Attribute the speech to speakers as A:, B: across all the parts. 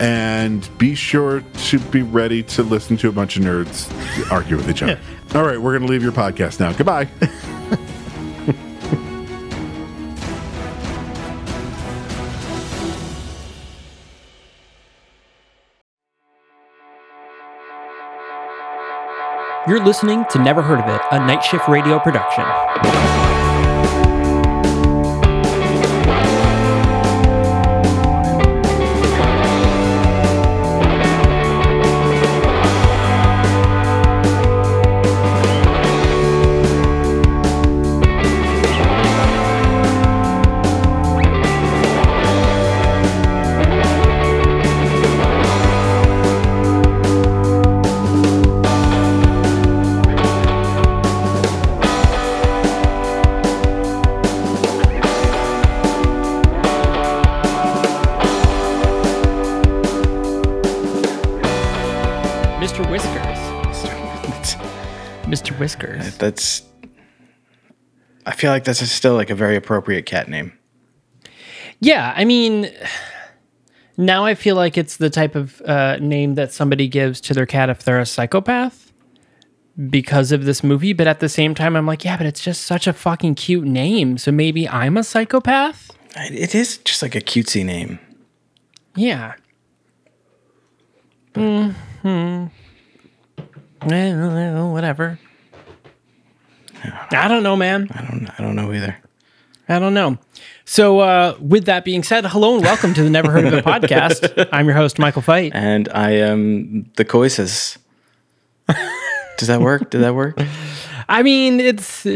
A: and be sure to be ready to listen to a bunch of nerds argue with each other. All right, we're going to leave your podcast now. Goodbye.
B: You're listening to Never Heard of It, a Night Shift Radio production. Mr. Whiskers.
C: That's. I feel like that's still like a very appropriate cat name.
B: Yeah, I mean, now I feel like it's the type of uh, name that somebody gives to their cat if they're a psychopath because of this movie. But at the same time, I'm like, yeah, but it's just such a fucking cute name. So maybe I'm a psychopath?
C: It is just like a cutesy name.
B: Yeah. Hmm. Eh, Whatever. I don't know, man.
C: I don't. I don't know either.
B: I don't know. So, uh, with that being said, hello and welcome to the Never Heard of It podcast. I'm your host, Michael Fight.
C: And I am the Coises. Does that work? Did that work?
B: I mean, it's uh,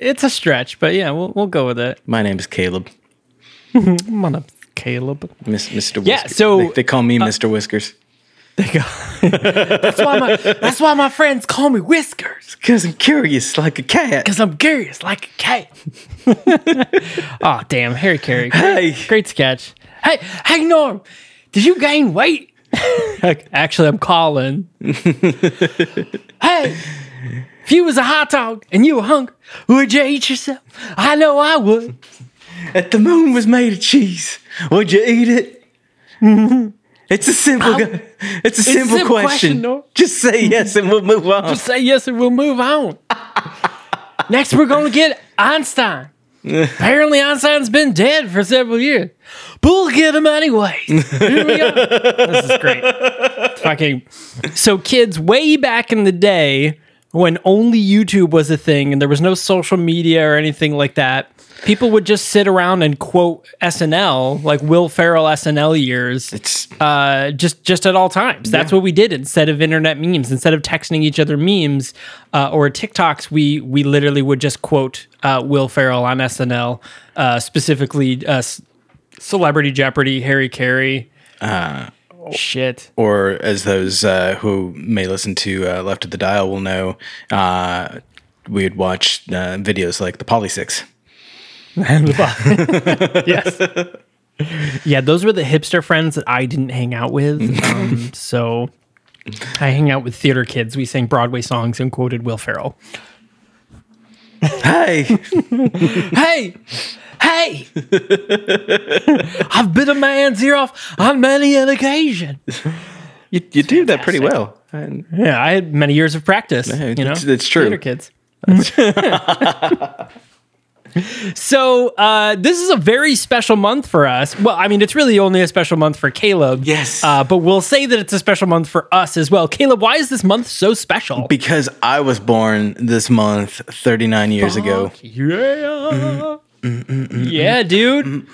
B: it's a stretch, but yeah, we'll we'll go with it.
C: My name is Caleb.
B: On up, Caleb.
C: Miss, Mr.
B: Yeah,
C: Whiskers.
B: so,
C: they, they call me Mr. Whiskers
B: There you go. that's why my that's why my friends call me Whiskers
C: because I'm curious like a cat.
B: because I'm curious like a cat. oh damn, Harry Caray.
C: Hey.
B: Great sketch. Hey, hey Norm, did you gain weight? Actually, I'm calling. hey, if you was a hot dog and you were hungry, would you eat yourself? I know I would.
C: If the moon was made of cheese, would you eat it? It's a simple. gu- it's a simple,
B: simple question,
C: question.
B: Norm.
C: Just say yes and we'll move on.
B: Just say yes and we'll move on. Next, we're going to get Einstein. Apparently, Einstein's been dead for several years. But we'll get him anyway. Here we go. This is great. Fucking. So, kids, way back in the day, when only YouTube was a thing and there was no social media or anything like that, people would just sit around and quote SNL, like Will Ferrell SNL years
C: it's
B: uh, just just at all times. That's what we did instead of internet memes. Instead of texting each other memes uh, or TikToks, we we literally would just quote uh, Will Ferrell on SNL, uh, specifically uh, Celebrity Jeopardy, Harry Caray. Shit.
C: or as those uh, who may listen to uh, Left of the Dial will know, uh, we would watch uh, videos like the Poly Six.
B: yes. Yeah, those were the hipster friends that I didn't hang out with. Um, so I hang out with theater kids. We sang Broadway songs and quoted Will Ferrell.
C: Hey,
B: hey, hey, I've been a man's ear off on many an occasion.
C: you, you do that pretty well. And
B: Yeah, I had many years of practice. You know,
C: it's- it's true.
B: Theater kids. So uh, this is a very special month for us. Well, I mean, it's really only a special month for Caleb.
C: Yes.
B: Uh, but we'll say that it's a special month for us as well. Caleb, why is this month so special?
C: Because I was born this month 39 years ago.
B: Yeah. yeah, dude.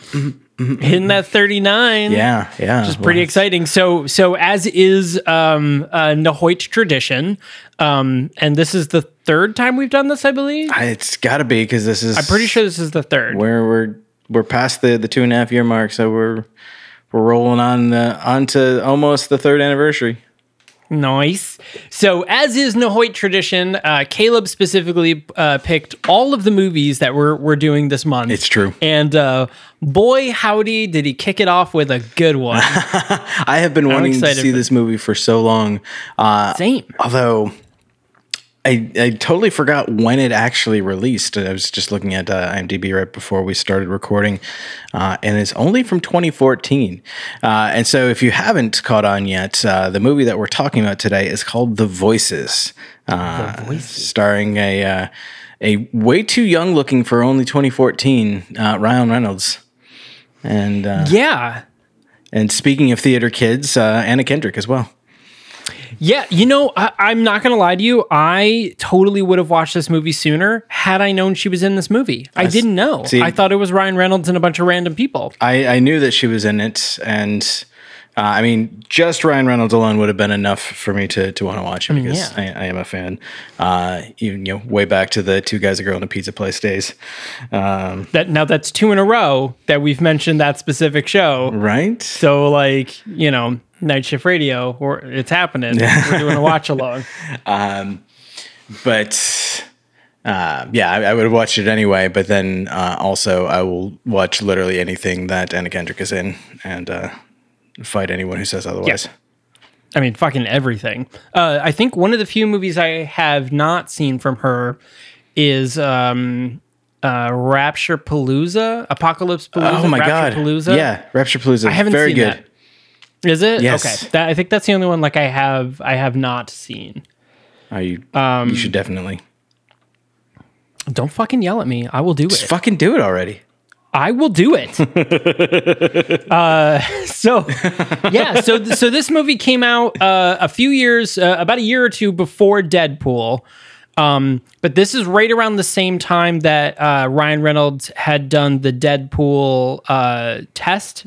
B: Hitting that 39.
C: Yeah, yeah.
B: Which is pretty exciting. So, so as is um, uh, Nahoit tradition, um, and this is the third time we've done this, I believe.
C: It's got to be because this is.
B: I'm pretty sure this is the third.
C: we're we're we're past the the two and a half year mark, so we're we're rolling on the on to almost the third anniversary.
B: Nice. So, as is Nahoit tradition, uh, Caleb specifically uh, picked all of the movies that we're, we're doing this month.
C: It's true.
B: And uh, boy, howdy, did he kick it off with a good one.
C: I have been wanting to see this movie for so long. Uh,
B: Same.
C: although I, I totally forgot when it actually released. I was just looking at uh, IMDb right before we started recording, uh, and it's only from 2014. Uh, and so, if you haven't caught on yet, uh, the movie that we're talking about today is called The Voices, uh, starring a uh, a way too young looking for only 2014 uh, Ryan Reynolds. And uh,
B: yeah.
C: and speaking of theater kids, uh, Anna Kendrick as well.
B: Yeah. You know, I, I'm not going to lie to you. I totally would have watched this movie sooner had I known she was in this movie. I didn't know.
C: see-
B: I thought it was Ryan Reynolds and a bunch of random people.
C: I, I knew that she was in it, and uh, I mean, just Ryan Reynolds alone would have been enough for me to, to want to watch it because
B: yeah.
C: I, I am a fan. Uh, even you know, way back to the two guys, a girl, and a pizza place days, um,
B: That Now, that's two in a row that we've mentioned that specific show.
C: right?
B: So, like, you know, Night Shift Radio, or it's happening. We're doing a watch along.
C: but uh, yeah, I, I would have watched it anyway. But then uh, also, I will watch literally anything that Anna Kendrick is in, and uh, fight anyone who says otherwise.
B: I mean, fucking everything. Uh, I think one of the few movies I have not seen from her is um, uh, Rapture Palooza, Apocalypse Palooza.
C: Oh my
B: Rapture
C: god!
B: Palooza.
C: Yeah, Rapture Palooza.
B: I haven't
C: very
B: seen
C: good.
B: that. Is it?
C: Yes.
B: Okay. That, I think that's the only one like I have I have not seen.
C: Oh, you,
B: Um,
C: you should definitely
B: Don't fucking yell at me. I will do
C: just
B: it.
C: fucking do it already.
B: I will do it. uh, so, yeah. So, so this movie came out uh, a few years, uh, about a year or two before Deadpool. Um, but this is right around the same time that uh, Ryan Reynolds had done the Deadpool uh, test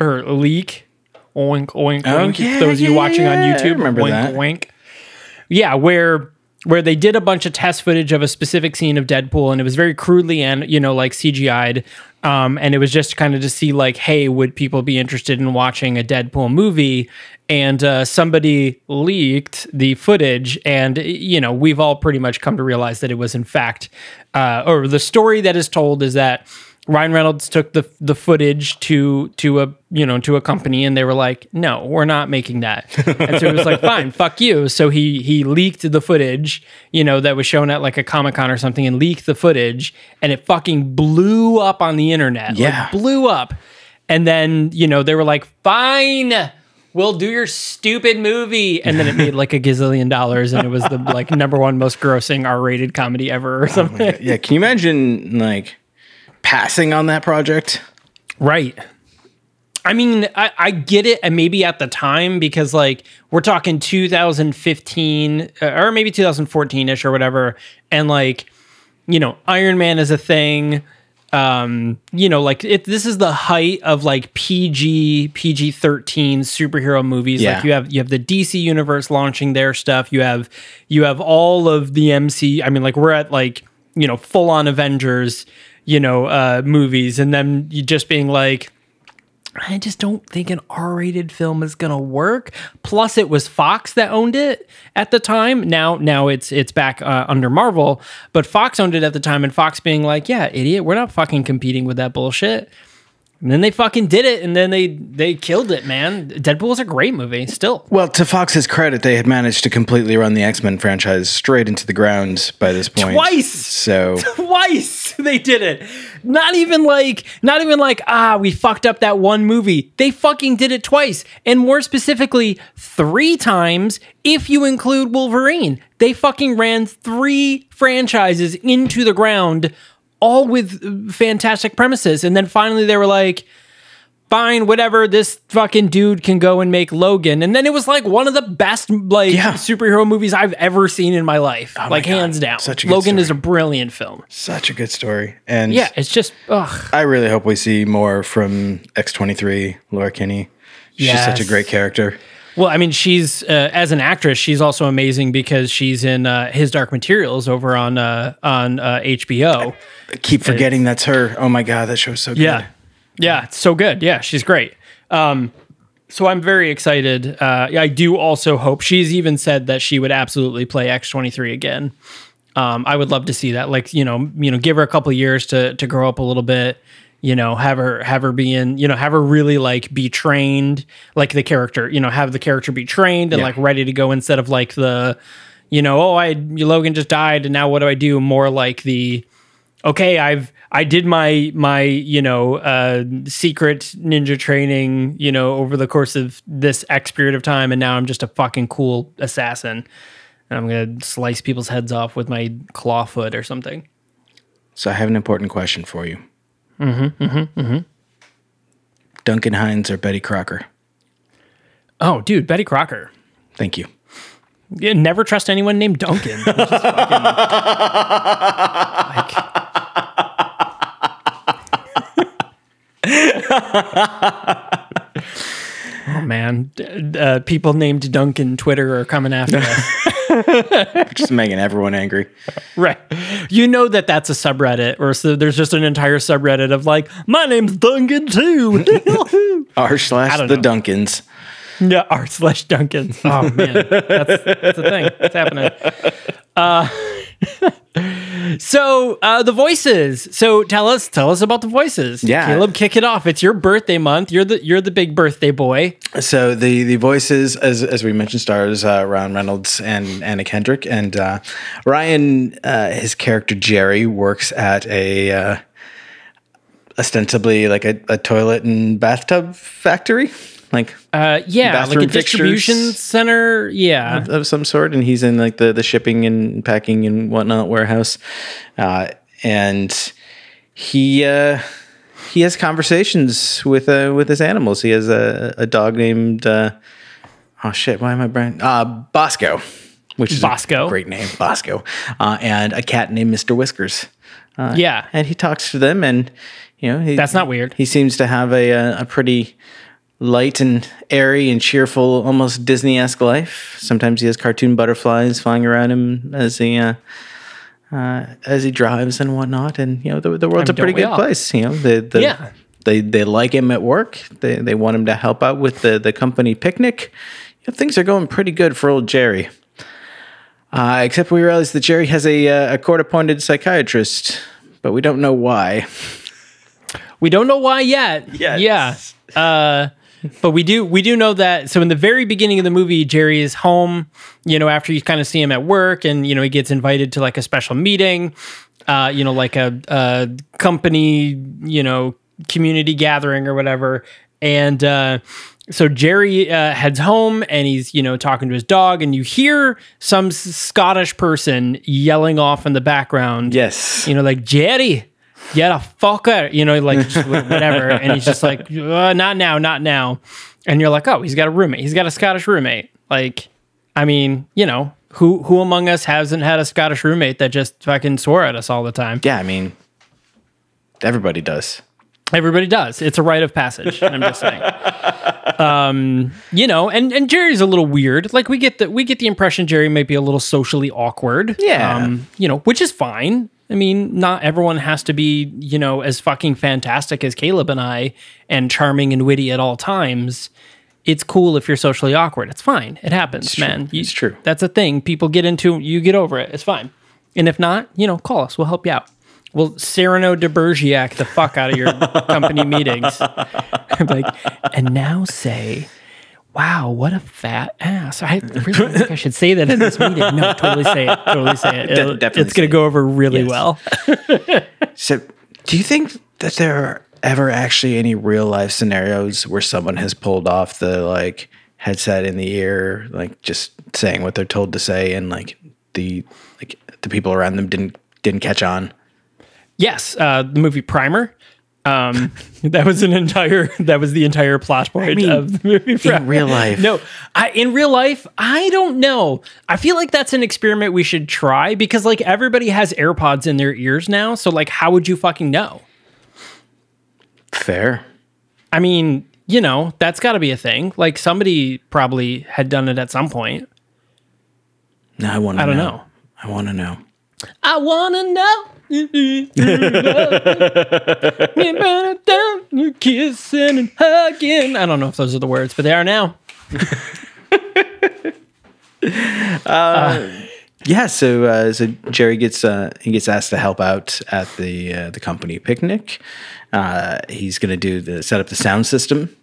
B: or leak. Oink, oink,
C: Oh,
B: oink.
C: yeah,
B: Those of you watching on
C: I
B: YouTube,
C: remember
B: oink,
C: that.
B: oink. Yeah, where where they did a bunch of test footage of a specific scene of Deadpool, and it was very crudely and you know like CGI'd, um, and it was just kind of to see like, hey, would people be interested in watching a Deadpool movie? And uh, somebody leaked the footage, and you know we've all pretty much come to realize that it was in fact, uh, or the story that is told is that Ryan Reynolds took the the footage to to a you know to a company and they were like, no, we're not making that. And so he was like, fine, fuck you. So he he leaked the footage, you know, that was shown at like a Comic Con or something, and leaked the footage, and it fucking blew up on the internet. Like,
C: Yeah.
B: blew up. And then you know they were like, fine. We'll do your stupid movie, and then it made like a gazillion dollars, and it was the like number one most grossing R-rated comedy ever, or oh something.
C: Yeah, can you imagine like passing on that project?
B: Right. I mean, I, I get it, and maybe at the time because like we're talking 2015 uh, or maybe 2014 ish or whatever, and like you know, Iron Man is a thing. Um, you know, like it, this is the height of like PG PG 13 superhero movies.
C: Yeah.
B: Like you have you have the DC universe launching their stuff. You have you have all of the MC. I mean, like we're at like you know full on Avengers. You know, uh, movies, and then just being like, I just don't think an R-rated film is gonna work. Plus, it was Fox that owned it at the time. Now, now it's it's back uh, under Marvel, but Fox owned it at the time, and Fox being like, "Yeah, idiot, we're not fucking competing with that bullshit." And then they fucking did it, and then they they killed it, man. Deadpool is a great movie, still.
C: Well, to Fox's credit, they had managed to completely run the X Men franchise straight into the ground by this point.
B: Twice!
C: So
B: Twice they did it. Not even like, not even like, ah, we fucked up that one movie. They fucking did it twice. And more specifically, three times if you include Wolverine. They fucking ran three franchises into the ground all with uh, fantastic premises. And then finally they were like, fine, whatever, this fucking dude can go and make Logan. And then it was like one of the best like
C: Yeah.
B: superhero movies I've ever seen in my life.
C: Oh my
B: like
C: God.
B: hands down.
C: Such a good
B: Logan is a brilliant film.
C: Such a good story. And
B: Yeah, it's just ugh.
C: I really hope we see more from X23, Laura Kinney. She's such a great character.
B: Well, I mean, she's uh, as an actress, she's also amazing because she's in uh, His Dark Materials over on uh, on uh, HBO.
C: I keep forgetting that's her. Oh my God, that show's so good.
B: Yeah, yeah, it's so good. Yeah, she's great. Um, so I'm very excited. Uh, I do also hope she's even said that she would absolutely play X23 again. Um, I would love to see that. Like you know, you know, give her a couple of years to to grow up a little bit. You know, have her have her be in. You know, have her really like be trained, like the character. You know, have the character be trained and
C: Yeah.
B: like ready to go instead of like the, you know, oh, I Logan just died and now what do I do? More like the, okay, I've I did my my you know uh, secret ninja training you know over the course of this X period of time, and now I'm just a fucking cool assassin, and I'm gonna slice people's heads off with my claw foot or something.
C: So I have an important question for you. Mm-hmm. Mm-hmm. Mm-hmm. Duncan Hines or Betty Crocker?
B: Oh, dude, Betty Crocker.
C: Thank you.
B: Yeah, never trust anyone named Duncan. Fucking, like- oh man, D- uh, people named Duncan Twitter are coming after us.
C: Just making everyone angry.
B: right? You know that that's a subreddit, or so there's just an entire subreddit of like, my name's Duncan too.
C: R slash the
B: know.
C: Duncans.
B: Yeah, r slash Duncan. Oh man, that's that's a thing. It's happening. Uh, so uh, the voices. So tell us, tell us about the voices.
C: Yeah.
B: Caleb, kick it off. It's your birthday month. You're the you're the big birthday boy.
C: So the the voices, as as we mentioned, stars uh, Ryan Reynolds and Anna Kendrick, and uh, Ryan, uh, his character Jerry, works at a uh, ostensibly like a, a toilet and bathtub factory, like
B: Uh, yeah, like a distribution center. Yeah,
C: of some sort, and he's in like the the shipping and packing and whatnot warehouse, uh, and he uh, he has conversations with uh, with his animals. He has a, a dog named uh, oh shit, why am I brand uh, Bosco, which is
B: Bosco.
C: a great name, Bosco, uh, and a cat named Mister Whiskers.
B: yeah.
C: And he talks to them, and you know he,
B: That's not weird.
C: He seems to have a a, a pretty light and airy and cheerful, almost Disney esque life. Sometimes he has cartoon butterflies flying around him as he uh, uh, as he drives and whatnot. And you know the, the world's
B: I
C: a
B: mean,
C: pretty good
B: all?
C: place. You know the, the
B: Yeah.
C: They, they like him at work. They, they want him to help out with the, the company picnic. You know, things are going pretty good for old Jerry. Uh, except we realize that Jerry has a, uh, a court appointed psychiatrist, but we don't know why.
B: We don't know why yet.
C: Yes.
B: Yeah. Uh, but we do we do know that so in the very beginning of the movie Jerry is home, you know, after you kind of see him at work and you know he gets invited to like a special meeting, uh, you know, like a, a company, you know, community gathering or whatever. And uh so Jerry uh, heads home and he's, you know, talking to his dog, and you hear some Scottish person yelling off in the background
C: Yes.
B: you know, like Jerry, get a fucker, you know, like whatever. And he's just like, uh, not now, not now. And you're like, oh, he's got a roommate. He's got a Scottish roommate. Like, I mean, you know, who who among us hasn't had a Scottish roommate that just fucking swore at us all the time?
C: Yeah, I mean, everybody does.
B: Everybody does. It's a rite of passage. I'm just saying. Um, you know, and and Jerry's a little weird. Like we get the we get the impression Jerry might be a little socially awkward.
C: Yeah.
B: Um, you know, which is fine. I mean, not everyone has to be, you know, as fucking fantastic as Caleb and I and charming and witty at all times. It's cool if you're socially awkward. It's fine. It happens, man. You-
C: It's true.
B: That's a thing. People get into you get over it. It's fine. And if not, you know, call us. We'll help you out. We'll Cyrano de Bergerac the fuck out of your company meetings. like, and now say, wow, what a fat ass. I really think I should say that in this meeting. No, totally say it. Totally say it. It'll-
C: definitely
B: it's going to go over really
C: Yes.
B: well.
C: So, do you think that there are ever actually any real life scenarios where someone has pulled off the like headset in the ear, like just saying what they're told to say, and like the like the people around them didn't didn't catch on?
B: Yes, uh, the movie Primer. Um, that was an entire. That was the entire plot point
C: mean,
B: of the movie. In
C: real life.
B: no. I, in real life, I don't know. I feel like that's an experiment we should try because like everybody has AirPods in their ears now. So like, how would you fucking know?
C: Fair.
B: I mean, you know, that's got to be a thing. Like somebody probably had done it at some point.
C: No, I want to
B: I don't know.
C: I want to know.
B: I wanna know. You're kissing and hugging. I don't know if those are the words, but they are now.
C: Yeah, so uh, so Jerry gets uh, he gets asked to help out at the uh, the company picnic. Uh, he's going to do the set up the sound system.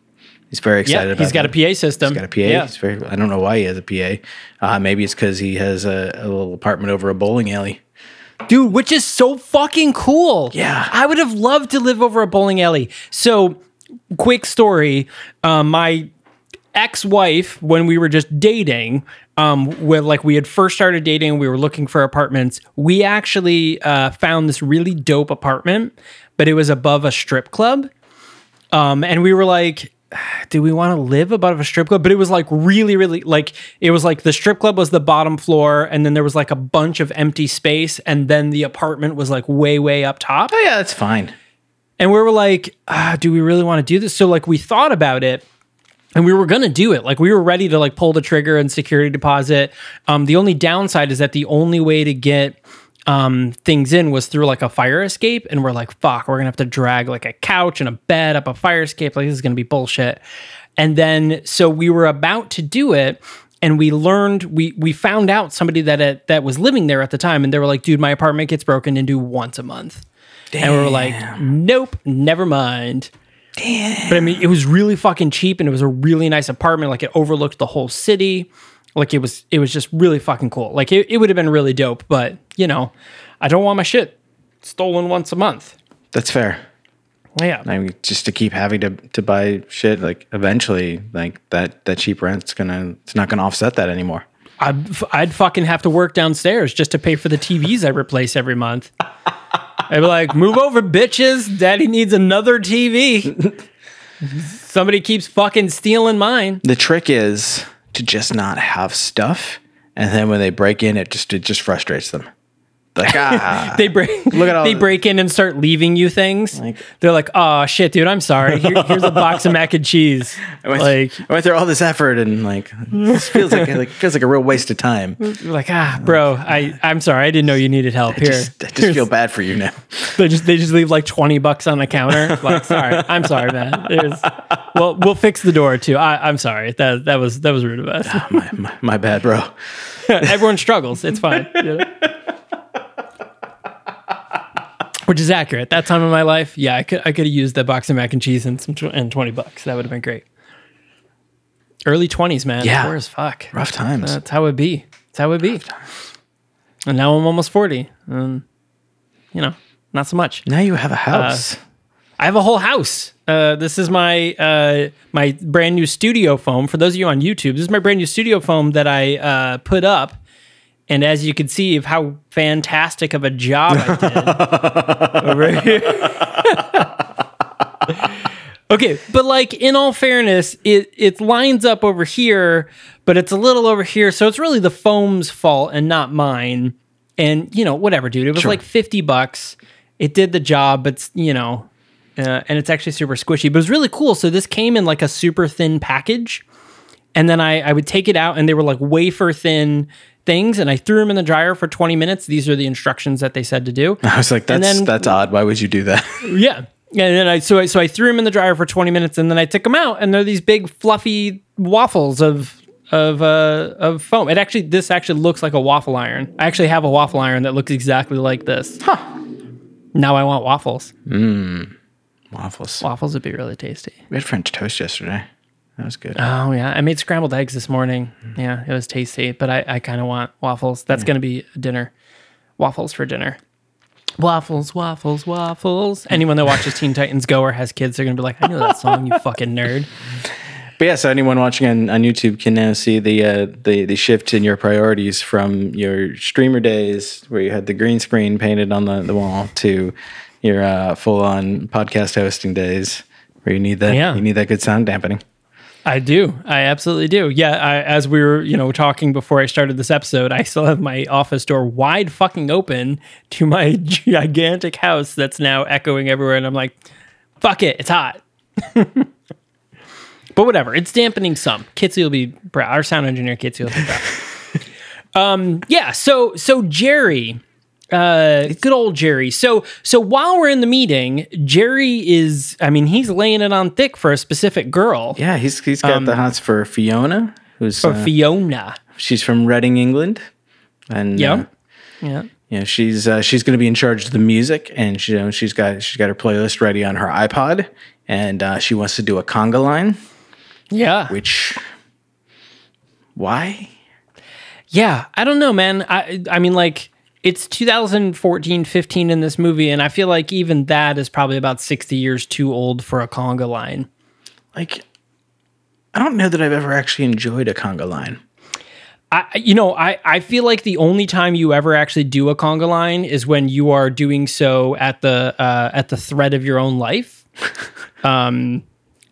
C: He's very excited
B: Yeah,
C: about.
B: he's got a. PA system.
C: He's got a PA.
B: Yeah.
C: He's very. I don't know why he has a PA. Uh, maybe it's because he has a, a little apartment over a bowling alley.
B: Dude, which is so fucking cool.
C: Yeah.
B: I would have loved to live over a bowling alley. So, quick story. Um, my ex-wife, when we were just dating, um, when like we had first started dating, we were looking for apartments. We actually uh, found this really dope apartment, but it was above a strip club. Um, and we were like, do we want to live above a strip club? But it was like really, really like it was like the strip club was the bottom floor, and then there was like a bunch of empty space, and then the apartment was like way, way up top.
C: Oh yeah, that's fine.
B: And we were like, ah, do we really want to do this? So like we thought about it and we were gonna do it. Like we were ready to like pull the trigger and security deposit. Um, the only downside is that the only way to get um things in was through like a fire escape, and we're like, fuck, we're gonna have to drag like a couch and a bed up a fire escape. Like this is gonna be bullshit. And then so we were about to do it. And we learned we we found out somebody that uh, that was living there at the time, and they were like, "Dude, my apartment gets broken into once a month." And we were like, nope, never mind. Damn. But I mean, it was really fucking cheap and it was a really nice apartment. Like it overlooked the whole city. Like it was, it was just really fucking cool. Like it, it would have been really dope, but you know, I don't want my shit stolen once a month.
C: That's fair.
B: Yeah.
C: I mean, just to keep having to to buy shit, like eventually, like that that cheap rent's gonna it's not gonna offset that anymore.
B: I'd, I'd fucking have to work downstairs just to pay for the TVs I replace every month. I'd be like, move over, bitches. Daddy needs another TV. Somebody keeps fucking stealing mine.
C: The trick is to just not have stuff, and then when they break in, it just it just frustrates them. Like ah,
B: they break
C: Look at all
B: they
C: the-
B: break in and start leaving you things.
C: Like-
B: They're like, "Oh shit, dude, I'm sorry. Here- here's a box of mac and cheese."
C: I went,
B: Like,
C: I went through all this effort, and like this feels like like feels like a real waste of time.
B: you're like, "Ah, bro, I I'm sorry. I didn't know you needed help. Here,
C: Just, I just feel bad for you now.
B: they just they just leave like twenty bucks on the counter. Like, sorry, I'm sorry, man. There's, well, we'll fix the door too. I, I'm sorry. That that was that was rude of us.
C: my, my, my bad, bro.
B: Everyone struggles. It's fine. you know? Which is accurate. That time of my life, yeah, I could I could have used the box of mac and cheese and some tw- and twenty bucks. That would have been great. Early twenties, man.
C: Yeah.
B: poor as fuck.
C: Rough times.
B: That's how it be. That's how it be. And now I'm almost forty, and you know, not so much.
C: Now you have a house.
B: I have a whole house. Uh, this is my uh, my brand new studio foam. For those of you on YouTube, this is my brand new studio foam that I uh, put up. And as you can see of how fantastic of a job I did over here. okay, but like in all fairness, it it lines up over here, but it's a little over here, so it's really the foam's fault and not mine. And you know, whatever, dude. It was like fifty bucks. It did the job, but you know, uh, and it's actually super squishy. But it was really cool. So this came in like a super thin package, and then I I would take it out, and they were like wafer thin things, and I threw them in the dryer for twenty minutes. These are the instructions that they said to do.
C: I was like, that's
B: then-
C: that's odd. Why would you do that?
B: Yeah. And then I so I so I threw them in the dryer for 20 minutes and then I took them out and they're these big fluffy waffles of of uh of foam. It actually this actually looks like a waffle iron. I actually have a waffle iron that looks exactly like this. Huh. Now I want waffles. Mmm.
C: Waffles.
B: Waffles would be really tasty.
C: We had French toast yesterday. That was good.
B: Oh yeah, I made scrambled eggs this morning. Yeah, it was tasty, but I, I kind of want waffles. That's gonna be dinner. Waffles for dinner. Waffles, waffles, waffles. Anyone that watches Teen Titans Go or has kids, they're gonna be like, I know that song, you fucking nerd.
C: But yeah, so anyone watching on, on YouTube can now see the uh, the the shift in your priorities from your streamer days where you had the green screen painted on the, the wall to your uh, full on podcast hosting days where you need that
B: Yeah.
C: you need that good sound dampening.
B: I do. I absolutely do. Yeah. I, as we were, you know, talking before I started this episode, I still have my office door wide fucking open to my gigantic house that's now echoing everywhere. And I'm like, fuck it. It's hot. but whatever. It's dampening some. Kitsy will be proud. Our sound engineer, Kitsy, will be proud. um, yeah. So, so Jerry, uh, good old Jerry. So, so while we're in the meeting, Jerry is, I mean, he's laying it on thick for a specific girl.
C: Yeah, he's he's got the hots for Fiona, who's
B: Um, For
C: uh,
B: Fiona.
C: she's from Reading, England, and
B: Yeah.
C: uh,
B: Yeah.
C: know, she's uh, she's going to be in charge of the music, and she, you know, she's got she's got her playlist ready on her iPod, and uh, she wants to do a conga line,
B: Yeah.
C: which why?
B: Yeah. I don't know, man. I I mean like it's 2014, 15 in this movie, and I feel like even that is probably about 60 years too old for a conga line.
C: Like, I don't know that I've ever actually enjoyed a conga line.
B: I, you know, I, I feel like the only time you ever actually do a conga line is when you are doing so at the uh, at the threat of your own life. um,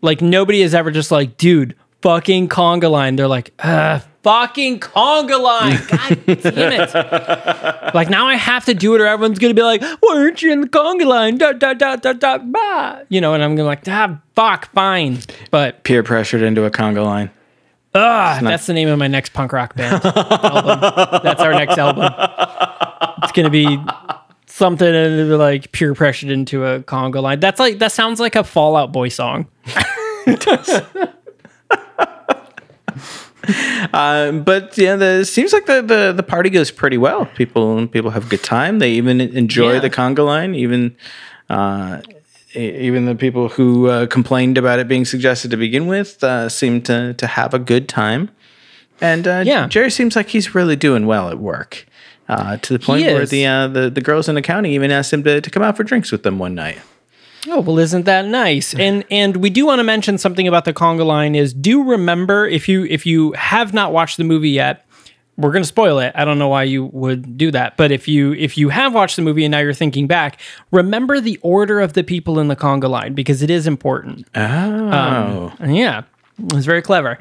B: like nobody is ever just like, dude, fucking conga line. They're like, uh, fucking conga line. God damn it! like now I have to do it, or everyone's gonna be like, why aren't you in the conga line? Da da da da da. Bah. You know, and I'm gonna like, ah, fuck, fine. But
C: Peer pressured into a conga line.
B: Ah, that's the name of my next punk rock band album. That's our next album. It's gonna be something and like peer pressured into a conga line. That's like that sounds like a Fall Out Boy song.
C: Um, but yeah, the, it seems like the, the the party goes pretty well. People people have a good time. They even enjoy
B: Yeah.
C: the conga line. Even uh, even the people who uh, complained about it being suggested to begin with uh, seem to to have a good time. And uh,
B: Yeah.
C: Jerry seems like he's really doing well at work. Uh, to the point where the, uh, the the girls in the county even asked him to, to come out for drinks with them one night.
B: Oh well, isn't that nice? And and we do want to mention something about the conga line. Is do remember if you if you have not watched the movie yet, we're gonna spoil it. I don't know why you would do that, but if you if you have watched the movie and now you're thinking back, remember the order of the people in the conga line because it is important.
C: Oh,
B: Yeah, it's very clever.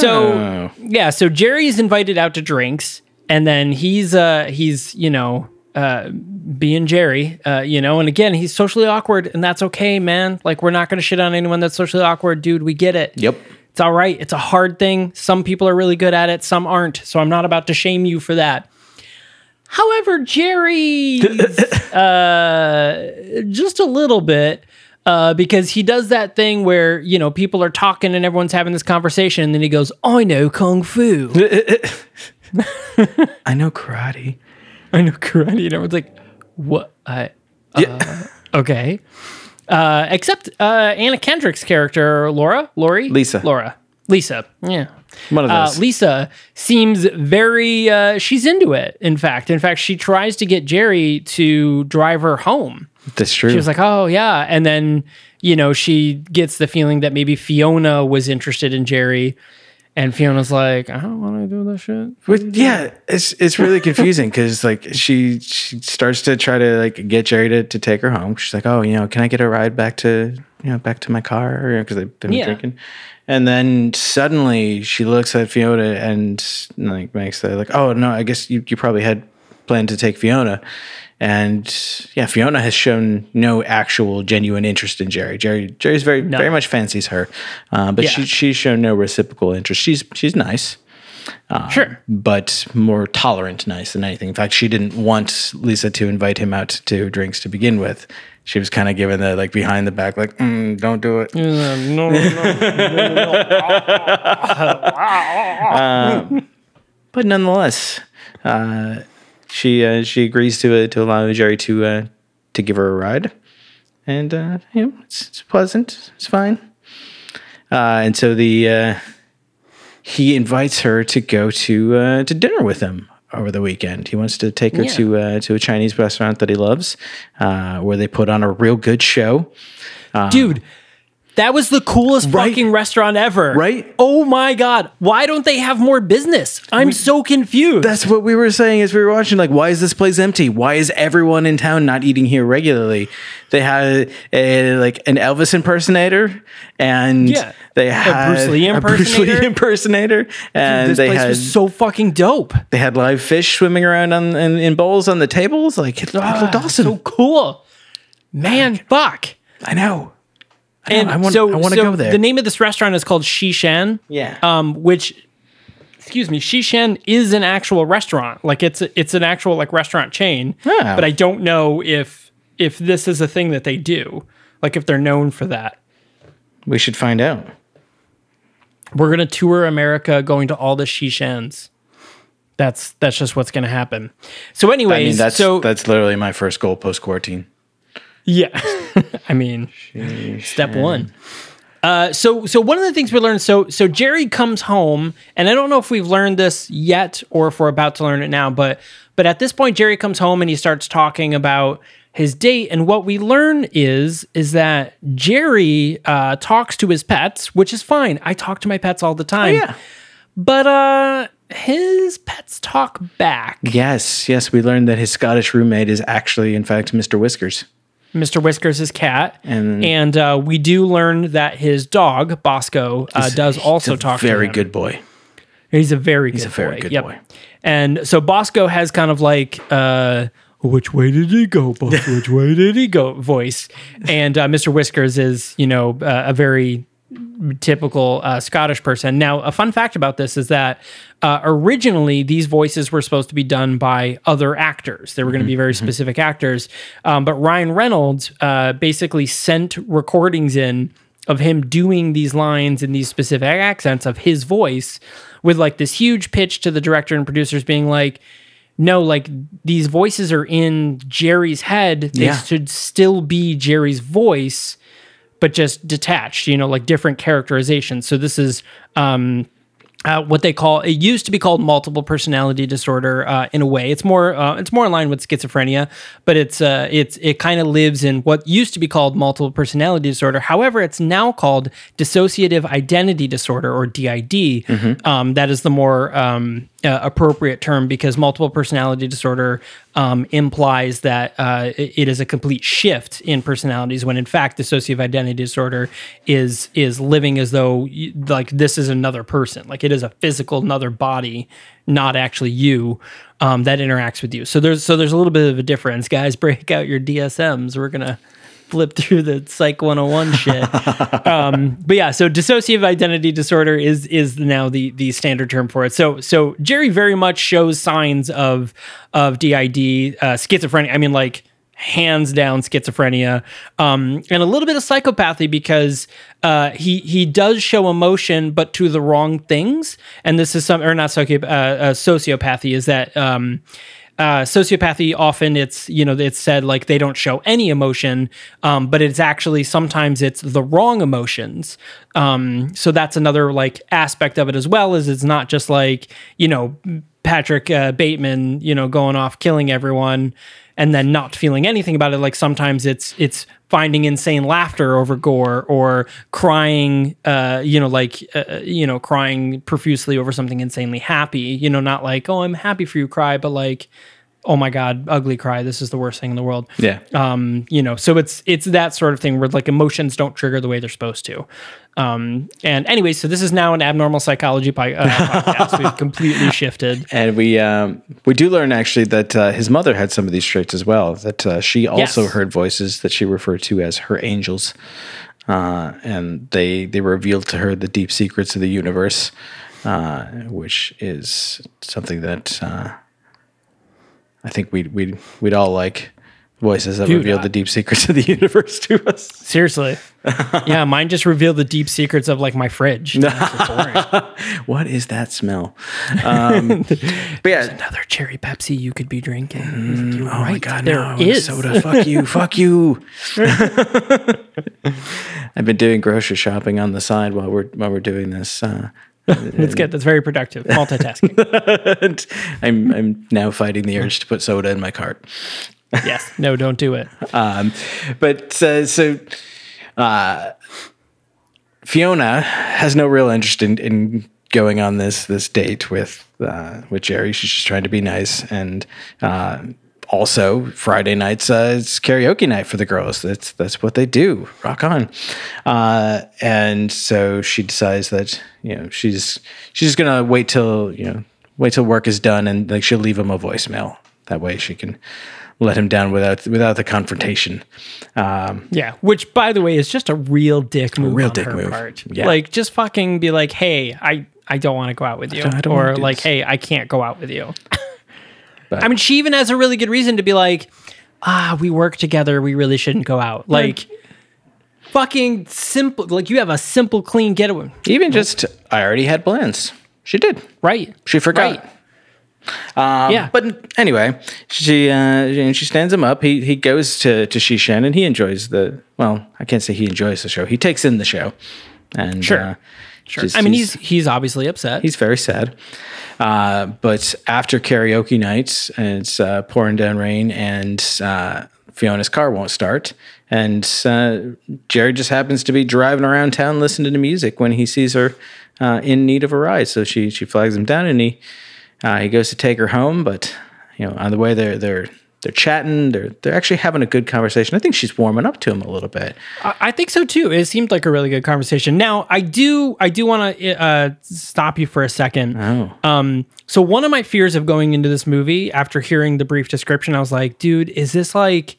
B: So yeah, so Jerry's invited out to drinks, and then he's uh he's you know uh being Jerry, uh you know, and again he's socially awkward, and that's okay, man. Like we're not gonna shit on anyone that's socially awkward, dude. We get it.
C: yep.
B: It's all right. It's a hard thing. Some people are really good at it, some aren't. So I'm not about to shame you for that. However, Jerry's uh, just a little bit uh, because he does that thing where you know people are talking and everyone's having this conversation, and then he goes, "I know kung fu.
C: I know karate.
B: I know karate," and everyone's like, "What? I uh, okay." Uh, except uh, Anna Kendrick's character, Laura, Lori,
C: Lisa.
B: Laura, Lisa, yeah.
C: One of
B: Uh,
C: those.
B: Lisa seems very uh, she's into it. In fact, in fact, she tries to get Jerry to drive her home.
C: That's true.
B: She was like, "Oh yeah," and then you know she gets the feeling that maybe Fiona was interested in Jerry, and Fiona's like, "I don't want to do this shit."
C: But yeah, it's it's really confusing because like she she starts to try to like get Jerry to, to take her home. She's like, oh, you know, can I get a ride back to you know back to my car? Because they've been
B: Yeah.
C: drinking. And then suddenly she looks at Fiona and like makes the like, oh no, I guess you, you probably had planned to take Fiona. And yeah, Fiona has shown no actual genuine interest in Jerry. Jerry Jerry's very very much fancies her, uh, but
B: Yeah.
C: she she's shown no reciprocal interest. She's she's nice
B: Sure.
C: but more tolerant nice than anything. In fact, she didn't want Lisa to invite him out to drinks to begin with. She was kind of given the like behind the back, like, mm, don't do it.
B: Uh, no, no, no.
C: But nonetheless, uh, she uh, she agrees to uh, to allow Jerry to uh, to give her a ride, and uh, you know it's, it's pleasant, it's fine. Uh, and so the uh, he invites her to go to uh, to dinner with him over the weekend. He wants to take her
B: Yeah.
C: to uh, to a Chinese restaurant that he loves, uh, where they put on a real good show.
B: dude. That was the coolest
C: Right.
B: fucking restaurant ever.
C: Right?
B: Oh my god. Why don't they have more business? I'm so confused.
C: That's what we were saying as we were watching. Like, why is this place empty? Why is everyone in town not eating here regularly? They had a, like an Elvis impersonator, and
B: Yeah.
C: they
B: A
C: had
B: Bruce Lee
C: a Bruce. Lee impersonator, and
B: this
C: they
B: place
C: had
B: was so fucking dope.
C: they had live fish swimming around on in, in bowls on the tables. Like, it, it looked ah, awesome.
B: So cool. Man, fuck.
C: I know. I,
B: And.
C: I want.
B: so,
C: I want to
B: so
C: go there.
B: The name of this restaurant is called Shishan.
C: Yeah.
B: Um, which, excuse me, Shishan is an actual restaurant. Like it's a, it's an actual like restaurant chain.
C: Oh.
B: But I don't know if if this is a thing that they do. Like if they're known for that.
C: we should find out.
B: We're gonna tour America, going to all the Shishans. That's that's just what's gonna happen. So, anyways,
C: I mean, that's
B: so
C: that's literally my first goal post quarantine.
B: Yeah. I mean, step one. Uh, so so one of the things we learned so so Jerry comes home and I don't know if we've learned this yet or if we're about to learn it now but but at this point Jerry comes home and he starts talking about his date and what we learn is is that Jerry uh, talks to his pets which is fine I talk to my pets all the time
C: yeah.
B: but uh his pets talk back
C: Yes, yes, we learned that his Scottish roommate is actually, in fact, Mr. Whiskers.
B: Mr. Whiskers' his cat,
C: And-
B: and uh, we do learn that his dog Bosco uh, does also talk.
C: Very
B: to him.
C: good boy.
B: He's a very good.
C: a very
B: boy.
C: good
B: Yep.
C: boy.
B: And so Bosco has kind of like, uh, which way did he go, Bosco? which way did he go? Voice, and uh, Mr. Whiskers is you know uh, a very typical uh, Scottish person. Now, a fun fact about this is that uh, originally these voices were supposed to be done by other actors. They were going to be very specific actors. Um, but Ryan Reynolds uh, basically sent recordings in of him doing these lines in these specific accents of his voice with like this huge pitch to the director and producers being like, no, like these voices are in Jerry's head. They
C: Yeah.
B: should still be Jerry's voice but just detached, you know, like different characterizations. So this is um, uh, what they call it used to be called multiple personality disorder uh, in a way. It's more uh, it's more in line with schizophrenia but it's uh, it's it kind of lives in what used to be called multiple personality disorder. However it's now called dissociative identity disorder or DID um, that is the more um, uh, appropriate term because multiple personality disorder um, implies that uh, it is a complete shift in personalities when in fact dissociative identity disorder is is living as though y- like this is another person. Like it is a physical another body not actually you um, that interacts with you. So there's so there's a little bit of a difference. Guys break out your dsms we're gonna flip through the psych 101 shit um, but yeah, so dissociative identity disorder is is now the the standard term for it. So so Jerry very much shows signs of of DID, uh, schizophrenia. I mean, like hands down schizophrenia, um, and a little bit of psychopathy because uh, he he does show emotion, but to the wrong things. And this is some or not uh, uh, sociopathy is that. Um, uh, sociopathy often it's you know it's said like they don't show any emotion um, but it's actually sometimes it's the wrong emotions. Um, so that's another like aspect of it as well is it's not just like you know patrick uh, bateman you know going off killing everyone and then not feeling anything about it. Like sometimes it's it's finding insane laughter over gore or crying uh you know like uh, you know crying profusely over something insanely happy. You know not like oh i'm happy for you cry but like oh my god ugly cry this is the worst thing in the world
C: Yeah.
B: um you know so it's it's that sort of thing where like emotions don't trigger the way they're supposed to um and anyway so this is now an abnormal psychology po- uh, podcast we've completely shifted
C: And we um, we do learn actually that uh, his mother had some of these traits as well. That uh, she also
B: Yes.
C: heard voices that she referred to as her angels, uh, and they they revealed to her the deep secrets of the universe, uh, which is something that uh, I think we'd we'd we'd all like voices that
B: Dude,
C: reveal
B: I-
C: the deep secrets of the universe to us.
B: seriously yeah mine just revealed the deep secrets of like my fridge.
C: What is that smell? Um, but yeah,
B: another cherry Pepsi you could be drinking. You're
C: Oh my
B: right,
C: god,
B: there
C: no,
B: is.
C: soda. Fuck you, fuck you. I've been doing grocery shopping on the side while we're while we're doing this. Uh,
B: That's good. That's very productive. Multitasking.
C: and I'm I'm now fighting the urge to put soda in my cart.
B: yes. No, don't do it.
C: Um, but uh, so uh, Fiona has no real interest in, in going on this this date with uh, with Jerry. She's just trying to be nice, and uh, also Friday nights uh, it's karaoke night for the girls. That's that's what they do. Rock on. Uh, and so she decides that you know she's she's just gonna wait till you know wait till work is done, and like she'll leave him a voicemail. That way she can let him down without without the confrontation. Um,
B: Yeah, which by the way is just a real dick move
C: real dick move.
B: part.
C: Yeah.
B: Like just fucking be like, "Hey, I I don't want to go out with you,"
C: don't- I don't
B: or like,
C: this.
B: "Hey, I can't go out with you."
C: But-
B: I mean, she even has a really good reason to be like, "Ah, we work together. We really shouldn't go out." Like, fucking simple. Like you have a simple, clean getaway,
C: even just I already had plans. She did.
B: right?
C: She forgot.
B: Right.
C: Um,
B: Yeah.
C: But anyway, she uh, and she stands him up. He he goes to to Shishan and he enjoys the. Well, I can't say he enjoys the show. He takes in the show, and
B: Sure.
C: uh,
B: Sure.
C: just-
B: I mean, he's he's obviously upset.
C: he's very sad. Uh, but after karaoke nights, and it's uh, pouring down rain, and uh, Fiona's car won't start. And uh, Jerry just happens to be driving around town listening to music when he sees her uh, in need of a ride. So she she flags him down, and he uh, he goes to take her home. But you know, on the way they're they're they're chatting. They're they're actually having a good conversation. I think she's warming up to him a little bit.
B: I I think so too. It seemed like a really good conversation. Now, I do I do want to uh, stop you for a second.
C: Oh.
B: Um, so one of my fears of going into this movie after hearing the brief description, I was like, dude, is this like?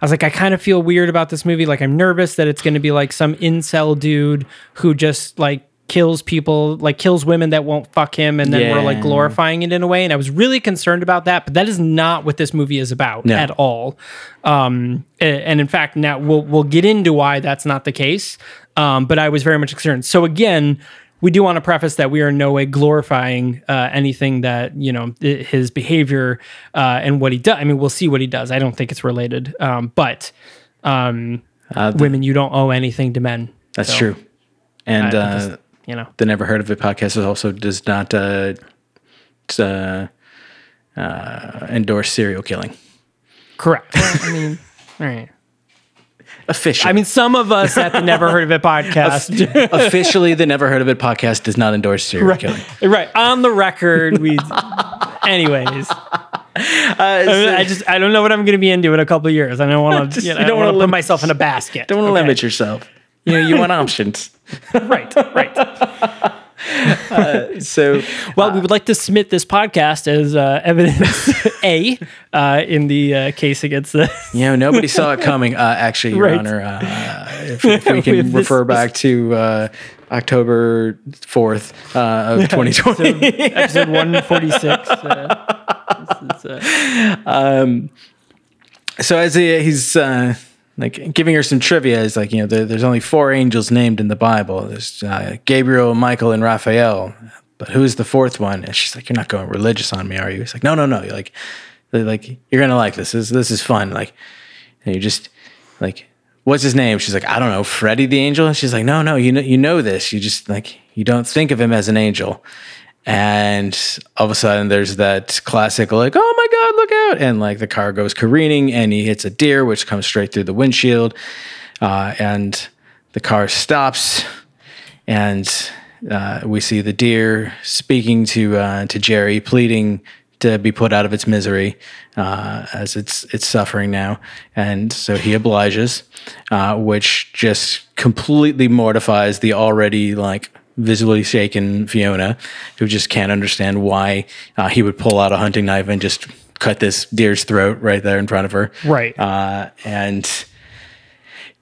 B: I was like, I kind of feel weird about this movie. Like, I'm nervous that it's going to be like some incel dude who just like kills people, like kills women that won't fuck him, and then we're like glorifying it in a way. And I was really concerned about that, but that is not what this movie is about
C: No.
B: at all. Um, and in fact, now we'll we'll get into why that's not the case. Um, but I was very much concerned. So again, we do want to preface that we are in no way glorifying uh, anything that you know his behavior uh, and what he does. I mean, we'll see what he does. I don't think it's related, um, but um, women, you don't owe anything to men.
C: That's
B: So,
C: true. And
B: I
C: uh,
B: you know,
C: the Never Heard of It podcast also does not uh, uh, uh, endorse serial killing.
B: correct. Well, I mean, all right.
C: Officially,
B: I mean, some of us at the Never Heard of It podcast,
C: officially, the Never Heard of It podcast does not endorse serial killing.
B: right on the record. We, anyways. I, I just I don't know what I'm going to be into in a couple of years. I don't want to. You know,
C: you
B: I
C: don't
B: don't want to put
C: limit-
B: myself in a basket.
C: Don't want to
B: okay?
C: limit yourself. You know, you want options.
B: Right, right.
C: So,
B: Well, we would like to submit this podcast as uh, evidence A uh, in the uh, case against the.
C: you know, nobody saw it coming. Uh, actually, Your
B: Right.
C: Honor, uh, if, if we can
B: this-
C: refer back to uh, October 4th uh, of 2020.
B: episode 146. Uh, this is, uh,
C: so as he, he's uh, like giving her some trivia, is like, you know, there, there's only four angels named in the Bible. There's uh, Gabriel, Michael, and Raphael. But who's the fourth one? And she's like, you're not going religious on me, are you? He's like, no, no, no. You're like, like you're gonna like this. This this is fun. Like, and you just like, what's his name? She's like, I don't know, Freddie the angel. And she's like, no, no, you know, you know this. You just like you don't think of him as an angel. And all of a sudden, there's that classic, like, oh my God, look out. And like the car goes careening and he hits a deer, which comes straight through the windshield. Uh, and the car stops. And uh, we see the deer speaking to, uh, to Jerry, pleading to be put out of its misery uh, as it's it's suffering now, and so he obliges, uh, which just completely mortifies the already like visibly shaken Fiona, who just can't understand why uh, he would pull out a hunting knife and just cut this deer's throat right there in front of her.
B: Right.
C: Uh, and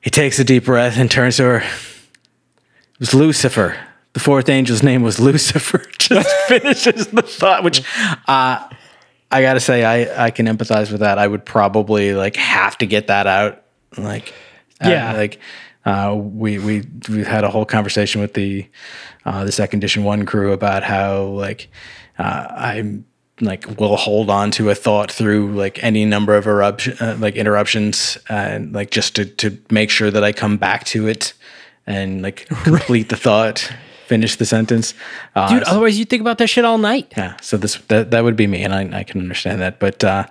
C: he takes a deep breath and turns to her. It was Lucifer. The fourth angel's name was Lucifer. Just finishes the thought, which uh, I gotta say, I, I can empathize with that. I would probably like have to get that out. Like, uh,
B: Yeah.
C: like uh, we we we've had a whole conversation with the uh, the Set Condition One crew about how like uh, I'm like will hold on to a thought through like any number of eruption uh, like interruptions and like just to to make sure that I come back to it and like complete the thought, finish the sentence. Uh,
B: Dude, otherwise you think about that shit all night.
C: yeah, so this that that would be me, and I I can understand that. But uh,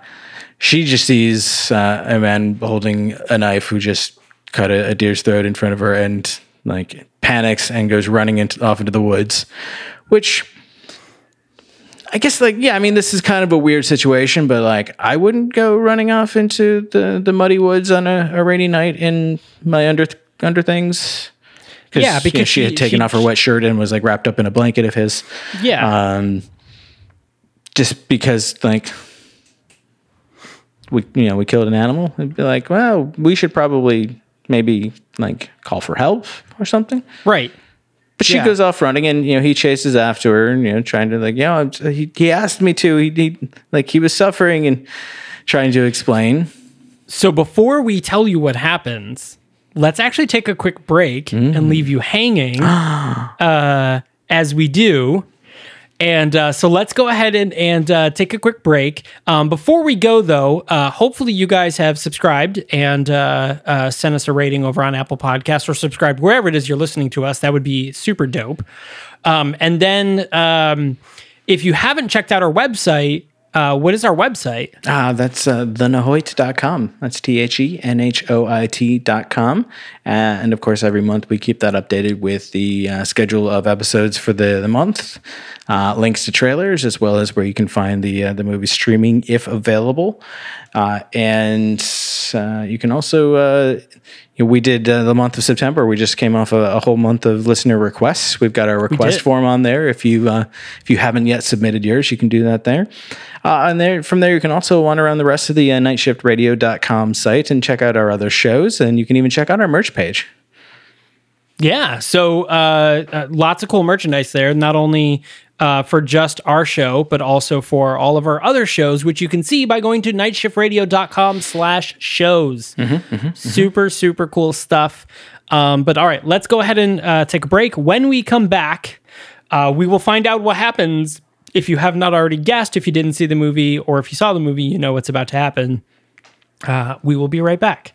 C: she just sees uh, a man holding a knife who just cut a, a deer's throat in front of her, and like panics and goes running into, off into the woods, which I guess like yeah, I mean this is kind of a weird situation, but like I wouldn't go running off into the the muddy woods on a, a rainy night in my under under things.
B: Yeah,
C: you know,
B: because
C: she, had taken
B: she-
C: off her wet shirt and was like wrapped up in a blanket of his.
B: Yeah.
C: Um, just because like we you know we killed an animal, it'd be like, well, we should probably maybe like call for help or something.
B: right.
C: But she
B: Yeah.
C: goes off running, and you know he chases after her, and you know trying to like, you know, he he asked me to, he, he like he was suffering and trying to explain.
B: So before we tell you what happens, let's actually take a quick break and leave you hanging uh, as we do. And uh, so let's go ahead and, and uh, take a quick break. Um, before we go, though, uh, hopefully you guys have subscribed and uh, uh, sent us a rating over on Apple Podcasts or subscribed wherever it is you're listening to us. That would be super dope. Um, and then um, if you haven't checked out our website, uh, what is our website?
C: Ah, that's uh, thenahoit.com. That's T H E N H O I T.com. Uh, and of course, every month we keep that updated with the uh, schedule of episodes for the, the month, uh, links to trailers, as well as where you can find the, uh, the movie streaming if available. Uh, uh, you can also, uh, you know, we did uh, the month of September. We just came off a, a whole month of listener requests. We've got our request form on there. If you uh, if you haven't yet submitted yours, you can do that there. Uh, and there from there, you can also wander around the rest of the uh, nightshiftradio.com site and check out our other shows. And you can even check out our merch page.
B: Yeah. So uh, uh, lots of cool merchandise there, not only uh, for just our show, but also for all of our other shows, which you can see by going to nightshiftradio.com slash shows. super, super cool stuff. Um, but all right, let's go ahead and uh, take a break. When we come back, uh, we will find out what happens. If you have not already guessed, if you didn't see the movie, or if you saw the movie, you know what's about to happen. Uh, we will be right back.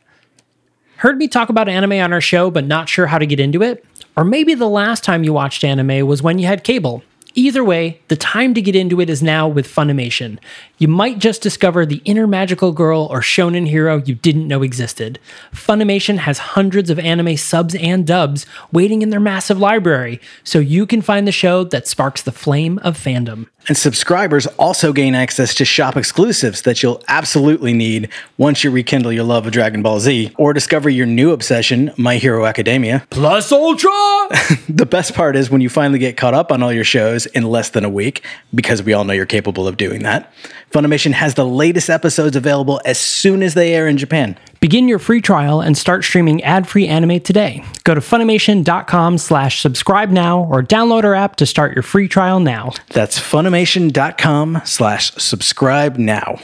B: Heard me talk about anime on our show, but not sure how to get into it? Or maybe the last time you watched anime was when you had cable. Either way, the time to get into it is now with Funimation. You might just discover the inner magical girl or shonen hero you didn't know existed. Funimation has hundreds of anime subs and dubs waiting in their massive library, so you can find the show that sparks the flame of fandom.
C: And subscribers also gain access to shop exclusives that you'll absolutely need once you rekindle your love of Dragon Ball Z or discover your new obsession, My Hero Academia.
B: Plus Ultra!
C: The best part is when you finally get caught up on all your shows in less than a week, because we all know you're capable of doing that. Funimation has the latest episodes available as soon as they air in Japan.
B: Begin your free trial and start streaming ad-free anime today. Go to funimation.com slash subscribe now or download our app to start your free trial now.
C: That's funimation.com slash subscribe now.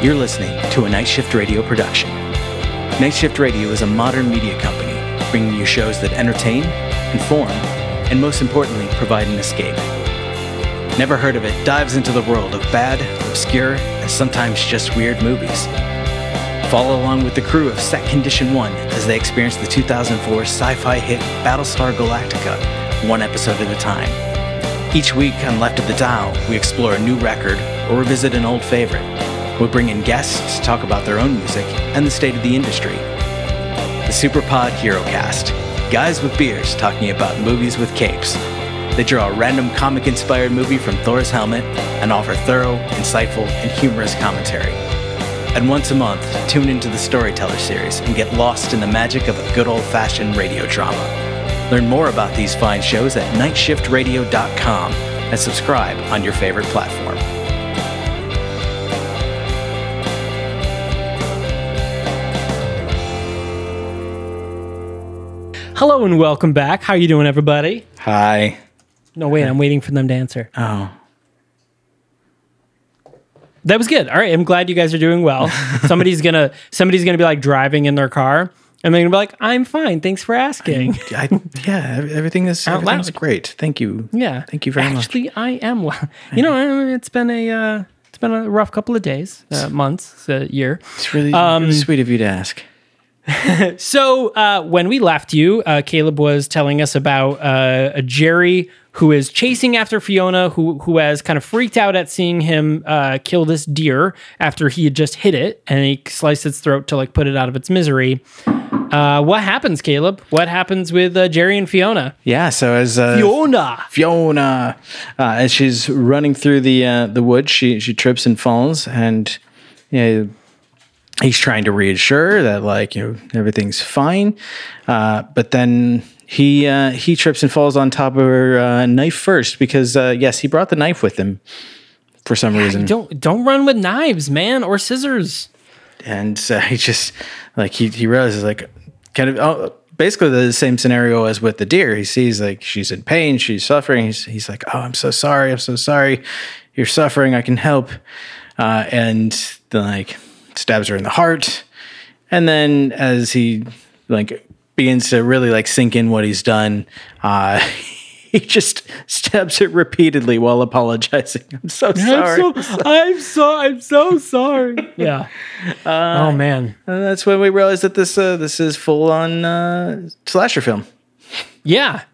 C: You're listening to a Night Shift Radio production. Night Shift Radio is a modern media company bringing you shows that entertain, inform, and most importantly, provide an escape. Never Heard of It dives into the world of bad, obscure, and sometimes just weird movies. Follow along with the crew of Set Condition 1 as they experience the 2004 sci fi hit Battlestar Galactica, one episode at a time. Each week on Left of the Dial, we explore a new record or revisit an old favorite. We bring in guests to talk about their own music and the state of the industry. The Superpod Hero Cast guys with beers talking about movies with capes. They draw a random comic inspired movie from Thor's helmet and offer thorough, insightful, and humorous commentary. And once a month, tune into the Storyteller series and get lost in the magic of a good old fashioned radio drama. Learn more about these fine shows at nightshiftradio.com and subscribe on your favorite platform.
B: Hello and welcome back. How are you doing, everybody?
C: Hi.
B: No, wait, I'm waiting for them to answer.
C: Oh.
B: That was good. All right, I'm glad you guys are doing well. somebody's gonna somebody's gonna be like driving in their car, and they're gonna be like, "I'm fine, thanks for asking."
C: I, yeah, everything is
B: Out
C: everything's
B: loud.
C: great. Thank you.
B: Yeah,
C: Thank you very much.
B: Actually, I am well. You know, it's been a uh, it's been a rough couple of days, uh, months, uh, year.
C: It's really,
B: Um,
C: really sweet of you to ask.
B: So uh, when we left you, uh, Caleb was telling us about uh, a Jerry who is chasing after Fiona, who who has kind of freaked out at seeing him uh, kill this deer after he had just hit it, and he sliced its throat to like put it out of its misery. Uh, what happens, Caleb? What happens with uh, Jerry and Fiona?
C: Yeah. So as uh,
B: Fiona.
C: Fiona, uh, as she's running through the uh, the woods, she she trips and falls, and you know, he's trying to reassure that like you know everything's fine, uh, but then he uh, he trips and falls on top of her uh, knife first because uh, yes, he brought the knife with him for some reason,
B: Don't don't run with knives, man, or scissors.
C: and uh, he just like he he realizes like kind of. Oh, Basically, the same scenario as with the deer. He sees like she's in pain, she's suffering. He's, he's like, "Oh, I'm so sorry. I'm so sorry. You're suffering. I can help." Uh, and then like stabs her in the heart. And then as he like begins to really like sink in what he's done, uh, he just stabs it repeatedly while apologizing. I'm so sorry.
B: I'm so I'm so sorry. yeah. oh man.
C: and that's when we realized that this uh, this is full on uh, slasher film.
B: Yeah.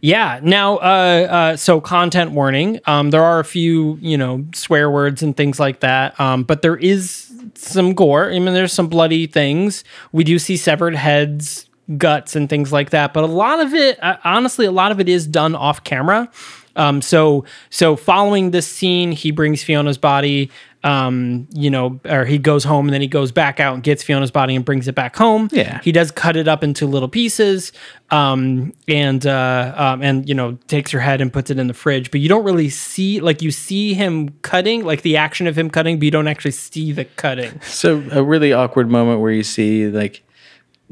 B: Yeah. Now, uh, uh, so content warning. Um, there are a few, you know, swear words and things like that. Um, but there is some gore. I mean, there's some bloody things. We do see severed heads, guts, and things like that. But a lot of it, uh, honestly, a lot of it is done off camera. Um, so, so following this scene, he brings Fiona's body. Um, you know, or he goes home and then he goes back out and gets Fiona's body and brings it back home.
C: Yeah.
B: He does cut it up into little pieces, um, and uh, um, and you know takes her head and puts it in the fridge. But you don't really see like you see him cutting, like the action of him cutting, but you don't actually see the cutting.
C: So a really awkward moment where you see like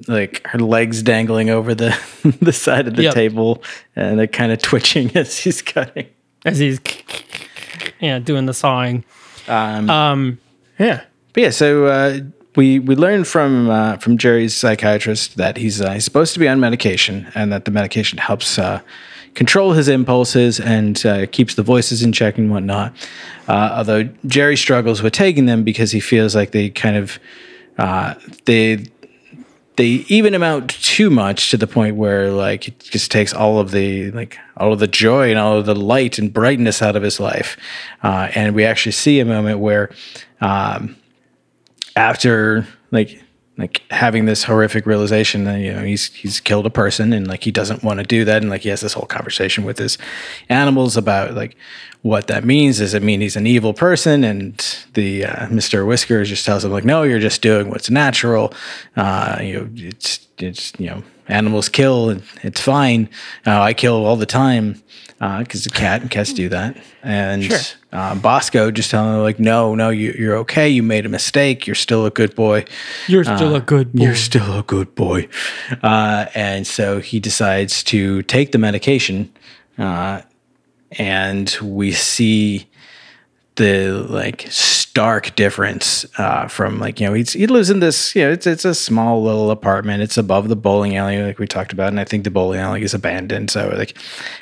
C: like her legs dangling over the the side of the
B: Yep.
C: table and they're kind of twitching as he's cutting.
B: as he's yeah doing the sawing.
C: Um,
B: Um, yeah,
C: But yeah, so uh, we we learned from uh, from Jerry's psychiatrist that he's uh, he's supposed to be on medication, and that the medication helps uh, control his impulses and uh, keeps the voices in check and whatnot. Uh, although Jerry struggles with taking them because he feels like they kind of uh, they they even him out too much to the point where like it just takes all of the like all of the joy and all of the light and brightness out of his life. Uh, and we actually see a moment where um, after like like having this horrific realization that you know he's he's killed a person and like he doesn't want to do that and like he has this whole conversation with his animals about like what that means does it mean he's an evil person and the uh, Mr. Whiskers just tells him like no you're just doing what's natural uh, you know it's it's you know animals kill it's fine uh, I kill all the time because the cat and cats do that and
B: Sure.
C: Uh, Bosco just telling him like, no, no, you, you're okay. You made a mistake. You're still a good boy.
B: you're still a good boy.
C: You're still a good boy. Uh, and so he decides to take the medication, uh, and we see the like stark difference uh, from like you know he's, he lives in this you know it's it's a small little apartment. It's above the bowling alley like we talked about and I think the bowling alley is abandoned. So like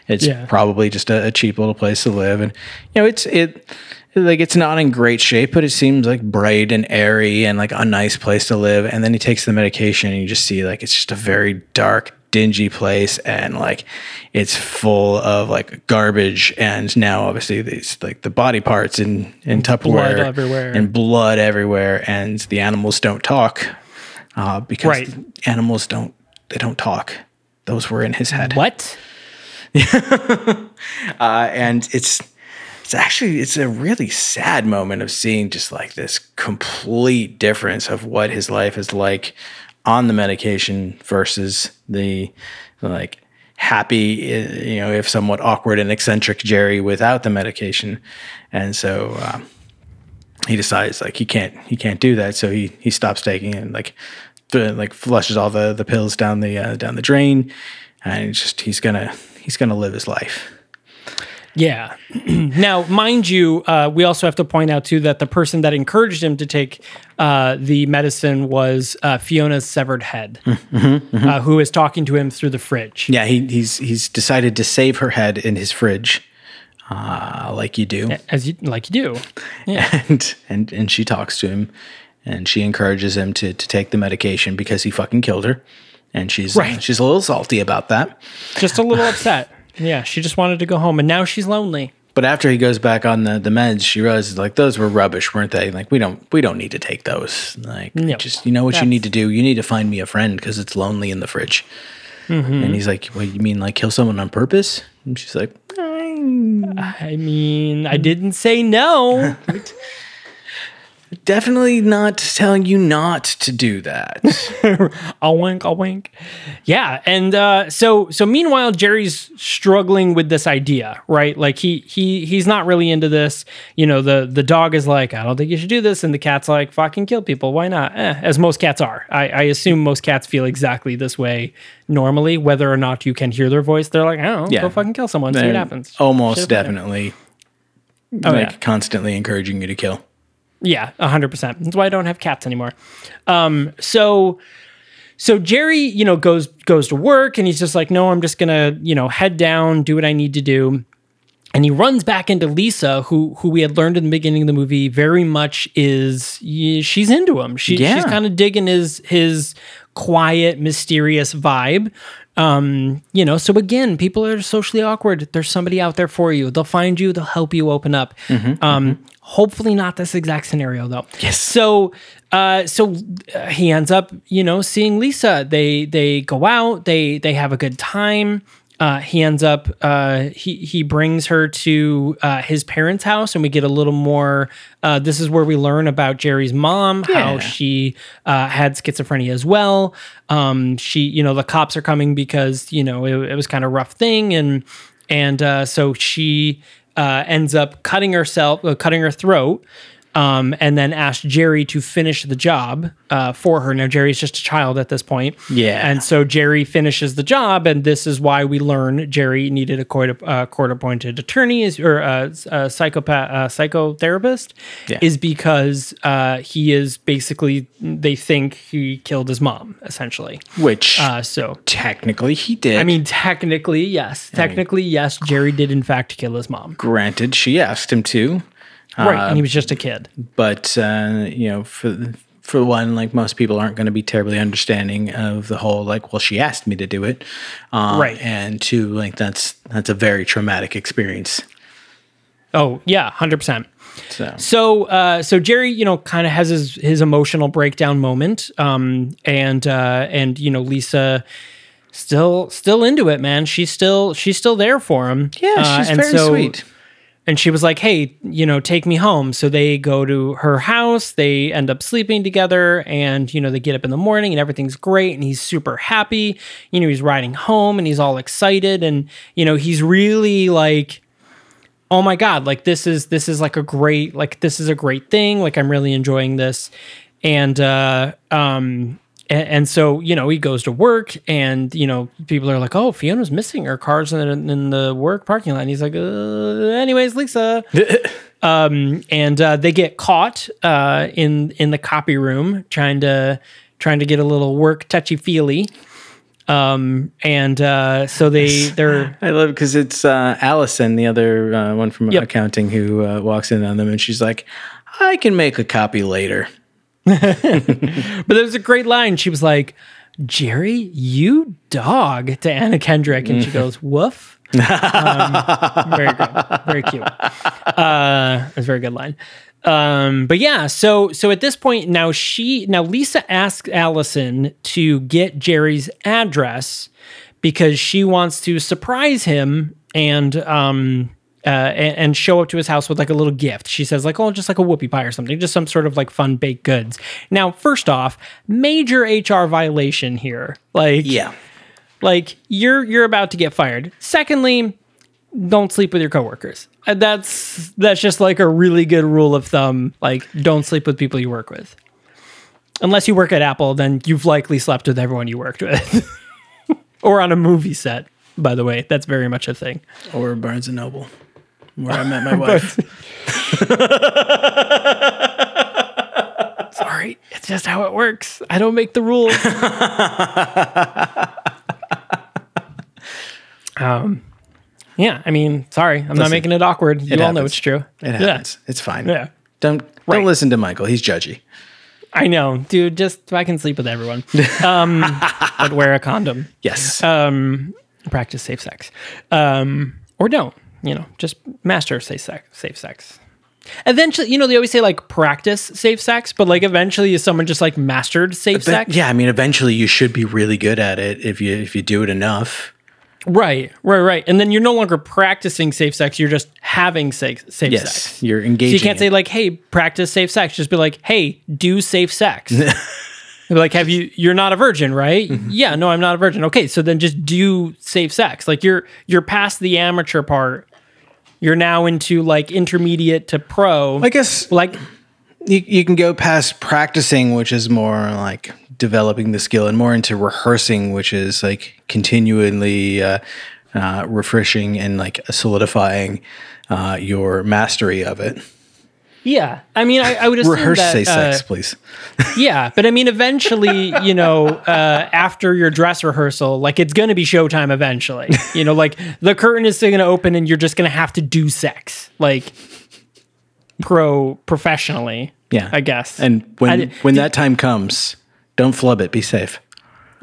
C: it's
B: Yeah.
C: probably just a, a cheap little place to live. And you know it's it like it's not in great shape but it seems like bright and airy and like a nice place to live. And then he takes the medication and you just see like it's just a very dark dingy place and like it's full of like garbage and now obviously these like the body parts in in Tupperware
B: Blood everywhere.
C: and blood everywhere and the animals don't talk uh, because
B: Right.
C: animals don't they don't talk those were in his head
B: what?
C: uh, and it's it's actually it's a really sad moment of seeing just like this complete difference of what his life is like on the medication versus the like happy you know if somewhat awkward and eccentric jerry without the medication. And so um, he decides like he can't he can't do that. So he he stops taking it and like th- like flushes all the the pills down the uh, down the drain and just he's gonna he's gonna live his life
B: Yeah. now, mind you, uh, we also have to point out too that the person that encouraged him to take uh, the medicine was uh, Fiona's severed head, Uh, who is talking to him through the fridge.
C: Yeah, he, he's he's decided to save her head in his fridge, uh, like you do,
B: As you like you do. Yeah.
C: and and and she talks to him, and she encourages him to to take the medication because he fucking killed her, and she's
B: Right.
C: she's a little salty about that.
B: Just a little upset. Yeah, she just wanted to go home, and now she's lonely.
C: But after he goes back on the, the meds, she realizes like those were rubbish, weren't they? Like we don't we don't need to take those. Like
B: No.
C: just you know what you need to do. You need to find me a friend because it's lonely in the fridge.
B: Mm-hmm.
C: And he's like, "What you mean like kill someone on purpose?" And she's like,
B: I mean, I didn't say no.
C: "Definitely not telling you not to do that."
B: I'll wink, I'll wink. Yeah, and uh, so so meanwhile, Jerry's struggling with this idea, right? Like he he he's not really into this. You know, the the dog is like, I don't think you should do this, and the cat's like, fucking kill people. Why not? Eh, as most cats are. I, I assume most cats feel exactly this way normally, whether or not you can hear their voice. They're like, I don't know,
C: Yeah.
B: go fucking kill someone, see what happens.
C: Almost definitely.
B: Oh,
C: like
B: yeah.
C: constantly encouraging you to kill.
B: Yeah, hundred percent. That's why I don't have cats anymore. Um, so, so Jerry, you know, goes goes to work, and he's just like, no, I'm just gonna, you know, head down, do what I need to do, and he runs back into Lisa, who who we had learned in the beginning of the movie very much is she's into him. She,
C: Yeah.
B: She's kind of digging his his quiet, mysterious vibe. Um, you know, so again, people are socially awkward. There's somebody out there for you. They'll find you. They'll help you open up. um, hopefully not this exact scenario though. Yes. So, uh, so uh, he ends up, you know, seeing Lisa. They they go out. They they have a good time. Uh, he ends up uh, he he brings her to uh, his parents' house, and we get a little more. Uh, this is where we learn about Jerry's mom, how she uh, had schizophrenia as well. Um, she, you know, the cops are coming because you know it, it was kind of a rough thing, and and uh, so she uh, ends up cutting herself, uh, cutting her throat. Um, and then asked Jerry to finish the job uh, for her. Now Jerry's just a child at this point,
C: Yeah.
B: and so Jerry finishes the job, and this is why we learn Jerry needed a court uh, appointed attorney is, or a, a psychopath uh, psychotherapist
C: Yeah.
B: is because uh, he is basically they think he killed his mom essentially.
C: Which
B: Uh, so
C: technically he did.
B: I mean, technically yes, technically yes, Jerry did in fact kill his mom,
C: granted, she asked him to,
B: right? And he was just a kid.
C: but uh, you know, for for one, like most people aren't going to be terribly understanding of the whole like, well, she asked me to do it, um,
B: Right.
C: And two, like that's that's a very traumatic experience.
B: Oh yeah, hundred percent.
C: So
B: So, uh, so Jerry, you know, kind of has his his emotional breakdown moment, um, and uh, and you know, Lisa still still into it, man. She's still she's still there for him.
C: yeah,
B: Uh,
C: she's
B: and
C: very
B: so-
C: sweet.
B: And she was like, "Hey, you know, take me home." So they go to her house. They end up sleeping together, and you know, they get up in the morning, and everything's great. And he's super happy. You know, he's riding home, and he's all excited, and you know, he's really like oh my god like this is this is like a great like this is a great thing like i'm really enjoying this and uh um and, and so you know he goes to work and you know people are like oh fiona's missing her car's in the, in the work parking lot and he's like uh, anyways lisa um and uh, they get caught uh in in the copy room trying to trying to get a little work touchy feely um and uh so they they're
C: I love because it's uh, Allison, the other uh, one from
B: Yep.
C: accounting, who uh, walks in on them, and she's like, "I can make a copy later."
B: But there's a great line. She was like, Jerry, you dog to Anna Kendrick. And she goes, woof. Um, very good. Very cute. Uh, that's a very good line. Um, but yeah, so so at this point now she now Lisa asks Allison to get Jerry's address because she wants to surprise him and um uh, and, and show up to his house with like a little gift. She says like, oh, just like a whoopie pie or something, just some sort of like fun baked goods. Now, first off, major HR violation here. Like,
C: Yeah,
B: like you're you're about to get fired. Secondly, don't sleep with your coworkers. Uh, That's that's just like a really good rule of thumb. Like, don't sleep with people you work with. Unless you work at Apple, then you've likely slept with everyone you worked with, or on a movie set. By the way, that's very much a thing.
C: or Barnes and Noble, where I met my wife.
B: Sorry, it's just how it works. I don't make the rules. um, yeah, I mean, sorry, I'm not
C: Listen,
B: making it awkward. You all know
C: happens.
B: it's true.
C: It happens. It's fine.
B: Yeah.
C: Don't
B: Right.
C: don't listen to Michael. He's judgy.
B: I know, dude. Just I can sleep with everyone, um, but wear a condom.
C: Yes.
B: Um, practice safe sex, um, or don't. You know, just master safe sex. Safe sex. Eventually, you know, they always say like practice safe sex, but like eventually, is someone just like mastered safe sex?
C: yeah, I mean, eventually you should be really good at it if you if you do it enough.
B: Right, right, right. And then you're no longer practicing safe sex; you're just having safe safe
C: Yes,
B: sex.
C: you're engaging.
B: So you can't say like, "Hey, practice safe sex." Just be like, "Hey, do safe sex." Like, have you? You're not a virgin, right?
C: Mm-hmm.
B: Yeah, no, I'm not a virgin. Okay, so then just do safe sex. Like you're you're past the amateur part. You're now into like intermediate to pro.
C: I guess
B: like
C: you, you can go past practicing, which is more like developing the skill, and more into rehearsing, which is like continually uh, uh, refreshing and like solidifying uh, your mastery of it.
B: Yeah. I mean, I, I would assume
C: Rehearse
B: that,
C: say
B: uh,
C: sex, please.
B: Yeah, but I mean, eventually, you know, uh, after your dress rehearsal, like it's going to be showtime eventually. You know, like the curtain is still going to open and you're just going to have to do sex, like pro professionally.
C: Yeah,
B: I guess.
C: And
B: I
C: when
B: di-
C: when that time comes, don't flub it. Be safe.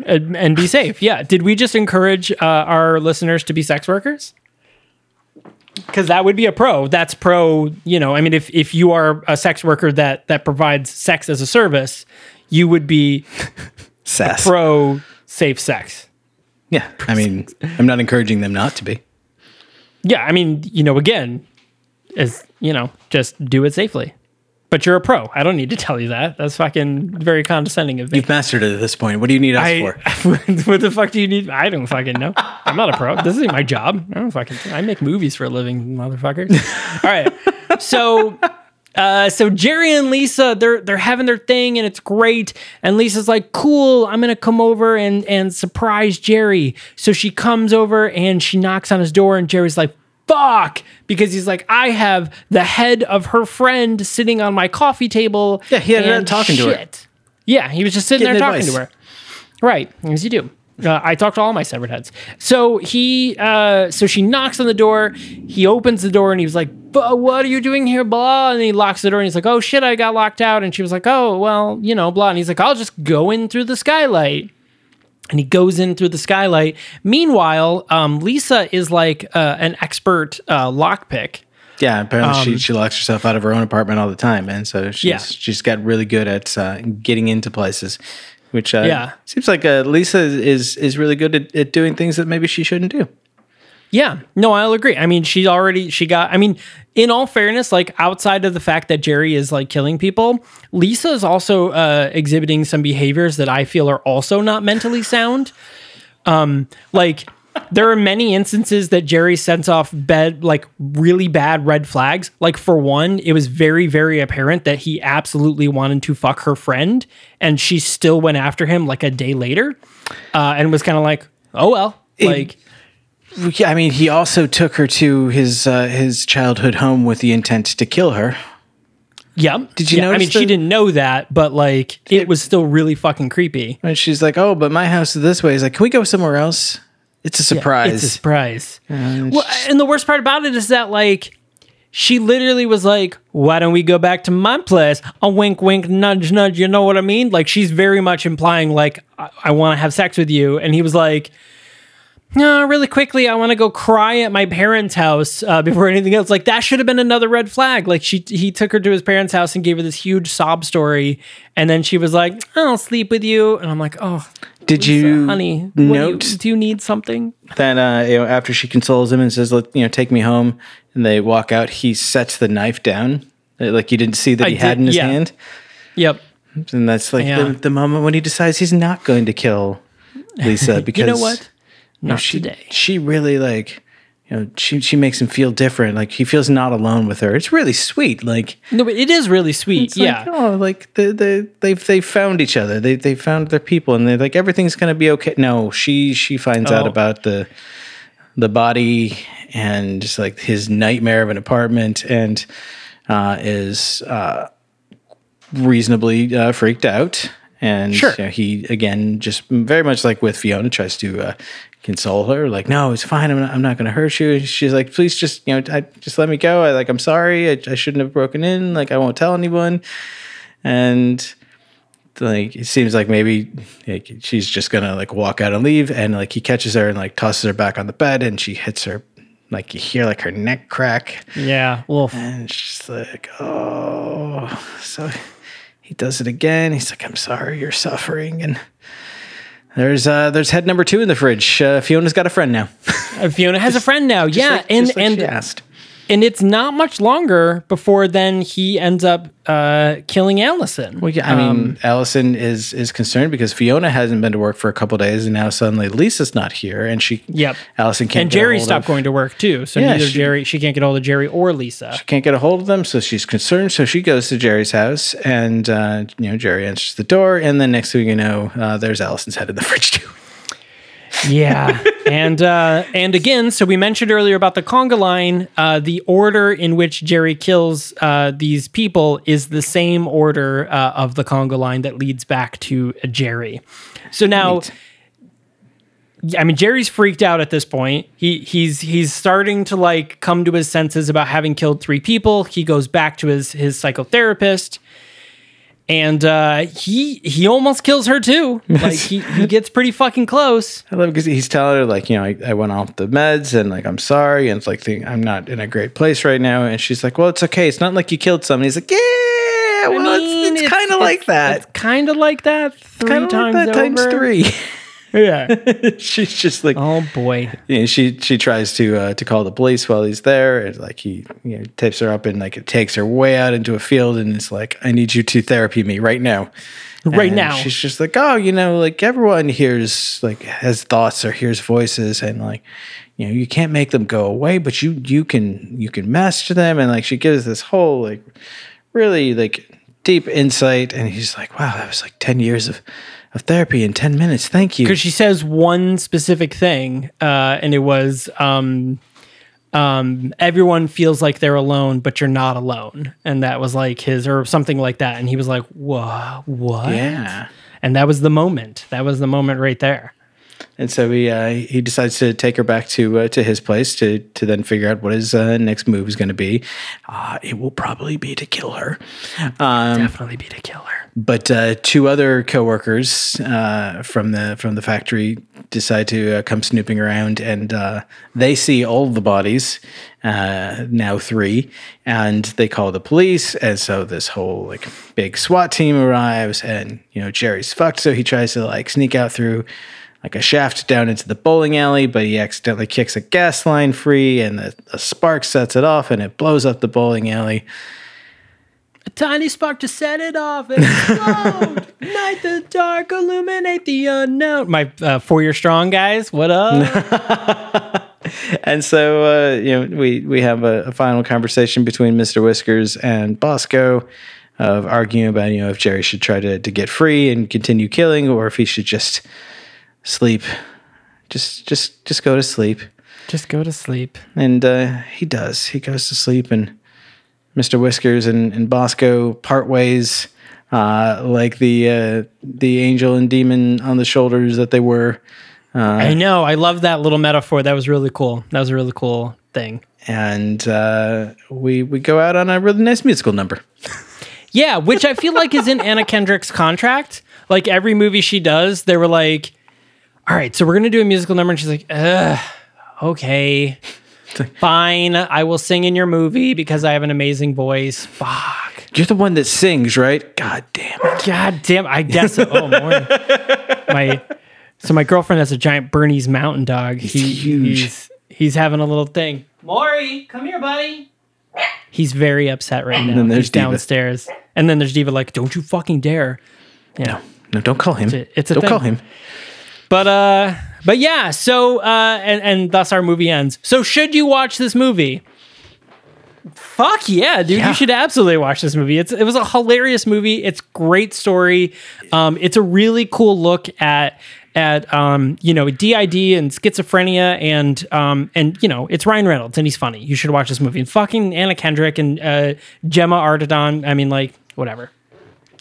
B: and, and be safe. Yeah. Did we just encourage uh, our listeners to be sex workers? Because that would be a pro. That's pro. You know, I mean, if if you are a sex worker that that provides sex as a service, you would be pro safe sex.
C: yeah, I mean, I'm not encouraging them not to be.
B: Yeah, I mean, you know, again, is you know, just do it safely. But you're a pro. I don't need to tell you that. That's fucking very condescending of me.
C: You've mastered it at this point. What do you need us
B: I,
C: for?
B: what the fuck do you need? I don't fucking know. I'm not a pro. This isn't my job. I don't fucking. I make movies for a living, motherfuckers. All right. So, uh, so Jerry and Lisa, they're they're having their thing and it's great. And Lisa's like, "Cool, I'm gonna come over and and surprise Jerry." So she comes over and she knocks on his door, and Jerry's like. Fuck, because he's like, I have the head of her friend sitting on my coffee table.
C: Yeah, he ended up talking to her.
B: Yeah, he was just sitting
C: Getting
B: there talking
C: advice.
B: to her. Right, as you do. Uh, I talk to all my severed heads. So he, uh, so she knocks on the door. He opens the door and he was like, "But "What are you doing here?" Blah, and he locks the door and he's like, "Oh shit, I got locked out." And she was like, "Oh well, you know, blah." And he's like, "I'll just go in through the skylight." And he goes in through the skylight. Meanwhile, um, Lisa is like uh, an expert uh, lockpick.
C: Yeah, apparently she, she locks herself out of her own apartment all the time, and so she's
B: Um, Yeah.
C: she's got really good at uh, getting into places, which uh,
B: Yeah.
C: seems like uh, Lisa is is really good at, at doing things that maybe she shouldn't do.
B: Yeah, no, I'll agree. I mean, she already she got. I mean, in all fairness, like outside of the fact that Jerry is like killing people, Lisa is also uh, exhibiting some behaviors that I feel are also not mentally sound. Um, like there are many instances that Jerry sends off bed like really bad red flags. Like for one, it was very very apparent that he absolutely wanted to fuck her friend, and she still went after him like a day later, uh, and was kind of like, oh well, like.
C: Yeah, I mean, he also took her to his uh, his childhood home with the intent to kill her.
B: Yep.
C: Did you
B: yeah, I
C: notice
B: mean, she didn't know that, but like, it was still really fucking creepy.
C: And she's like, "Oh, but my house is this way." He's like, "Can we go somewhere else?" It's a surprise.
B: It's a surprise. well, and the worst part about it is that like, she literally was like, "Why don't we go back to my place?" A wink, wink, nudge, nudge. You know what I mean? Like, she's very much implying like, "I, I want to have sex with you," and he was like. No, really quickly, I want to go cry at my parents' house uh, before anything else. Like that should have been another red flag. Like she, he took her to his parents' house and gave her this huge sob story, and then she was like, "I'll sleep with you," and I'm like, "Oh,
C: Did
B: Lisa,
C: you
B: honey, what do you- do you need something?"
C: that uh, you know after she consoles him and says, "Let you know, take me home," and they walk out, he sets the knife down, Uh, like you didn't see that
B: I
C: he had in his
B: yeah.
C: hand,
B: Yep.
C: and that's like
B: Yeah.
C: the, the moment when he decides he's not going to kill Lisa because
B: You know what?
C: You know, she
B: today.
C: she really like. You know, she she makes him feel different. Like he feels not alone with her. It's really sweet. Like
B: No, but it is really sweet. Yeah.
C: Like, oh, like they they they've they found each other. They they found their people, and they're like everything's gonna be okay. No, she she finds out
B: Oh.
C: about the the body and just like his nightmare of an apartment, and uh, is uh, reasonably uh, freaked out. And
B: Sure.
C: you know, he again just very much like with Fiona tries to uh, console her, like, "No, it's fine. I'm not, I'm not going to hurt you." She's like, "Please, just you know, I, just let me go. I like, I'm sorry. I, I shouldn't have broken in. Like, I won't tell anyone." And like, it seems like maybe like, she's just gonna like walk out and leave, and like he catches her and like tosses her back on the bed, and she hits her like you hear like her neck crack.
B: Yeah. Wolf.
C: And she's like, oh, so he does it again. He's like, I'm sorry, you're suffering. And there's uh, there's head number two in the fridge. Uh, Fiona's got a friend now.
B: Uh, Fiona has a friend now. Yeah,
C: like-
B: and
C: just like
B: and
C: asked.
B: And it's not much longer before then he ends up uh, killing Allison.
C: Well, yeah, I mean, Allison is is concerned because Fiona hasn't been to work for a couple days, and now suddenly Lisa's not here, and she,
B: Yep.
C: Allison can't.
B: and
C: get a
B: Jerry stopped
C: of-
B: going to work too, so
C: Yeah,
B: neither
C: she-
B: Jerry she can't get hold of Jerry or Lisa.
C: She can't get a hold of them, so she's concerned. So she goes to Jerry's house, and uh, you know Jerry answers the door, and then next thing you know, uh, there's Allison's head in the fridge too.
B: Yeah, and uh, and again, so we mentioned earlier about the conga line. Uh, the order in which Jerry kills uh, these people is the same order uh, of the conga line that leads back to uh, Jerry. So now. I mean, Jerry's freaked out at this point. He he's he's starting to like come to his senses about having killed three people. He goes back to his his psychotherapist, and uh, he he almost kills her too. Like he, he gets pretty fucking close.
C: I love because he's telling her like, you know, I, I went off the meds, and like I'm sorry, and it's like think, I'm not in a great place right now, and she's like, well, it's okay. It's not like you killed someone. He's like, yeah, well, it's, it's, kind of like that.
B: It's kind of like that three times
C: like that times
B: over.
C: three.
B: Yeah.
C: she's just like,
B: oh boy.
C: you know, she she tries to uh, to call the police while he's there. And like he you know tapes her up and like it takes her way out into a field and it's like, I need you to therapy me right now.
B: Right
C: And
B: now.
C: she's just like, oh, you know, like everyone hears like has thoughts or hears voices and like you know you can't make them go away, but you you can you can master them and like she gives this whole like really like deep insight and he's like, wow, that was like ten years of of therapy in ten minutes. Thank you.
B: because she says one specific thing, uh, and it was um, um, everyone feels like they're alone, but you're not alone, and that was like his or something like that, and he was like, "Whoa, what?"
C: Yeah.
B: and that was the moment. That was the moment right there.
C: And so he uh, he decides to take her back to uh, to his place to to then figure out what his uh, next move is going to be. Uh, it will probably be to kill her. Um,
B: Definitely be to kill her.
C: but uh, two other coworkers uh, from the from the factory decide to uh, come snooping around, and uh, they see all the bodies. Uh, now three, and they call the police, and so this whole like big SWAT team arrives, and you know Jerry's fucked, so he tries to like sneak out through like a shaft down into the bowling alley, but he accidentally kicks a gas line free, and the, a spark sets it off, and it blows up the bowling alley.
B: A tiny spark to set it off and explode. Night the dark, illuminate the unknown. My uh, four year strong guys, what up?
C: And so, uh, you know, we we have a, a final conversation between Mister Whiskers and Bosco of arguing about you know if Jerry should try to to get free and continue killing, or if he should just sleep, just just just go to sleep.
B: Just go to sleep.
C: And uh, he does. He goes to sleep, and Mister Whiskers and, and Bosco part ways, uh, like the uh, the angel and demon on the shoulders that they were.
B: I know. I love that little metaphor. That was really cool. That was a really cool thing.
C: and uh, we we go out on a really nice musical number.
B: Yeah, which I feel like is in Anna Kendrick's contract. Like every movie she does, they were like, "All right, so we're gonna do a musical number," and she's like, "Ugh, okay, fine. I will sing in your movie because I have an amazing voice." Fuck.
C: You're the one that sings, right? God damn it!
B: God damn. I guess. So. Oh, more. my. So my girlfriend has a giant Bernese Mountain Dog. He,
C: huge.
B: He's, he's having a little thing. Maury, come here, buddy. He's very upset right now.
C: And then there's
B: he's
C: Diva.
B: downstairs, and then there's Diva like, "Don't you fucking dare!" Yeah.
C: No, don't call him.
B: a- it's a
C: don't
B: thing.
C: call him.
B: But uh, but yeah. So uh, and and thus our movie ends. So should you watch this movie? Fuck yeah, dude!
C: Yeah.
B: You should absolutely watch this movie. It's it was a hilarious movie. It's great story. Um, it's a really cool look at at um, you know DID and schizophrenia and um, and you know it's Ryan Reynolds and he's funny. You should watch this movie. And fucking Anna Kendrick and uh, Gemma Arterton. I mean, like whatever.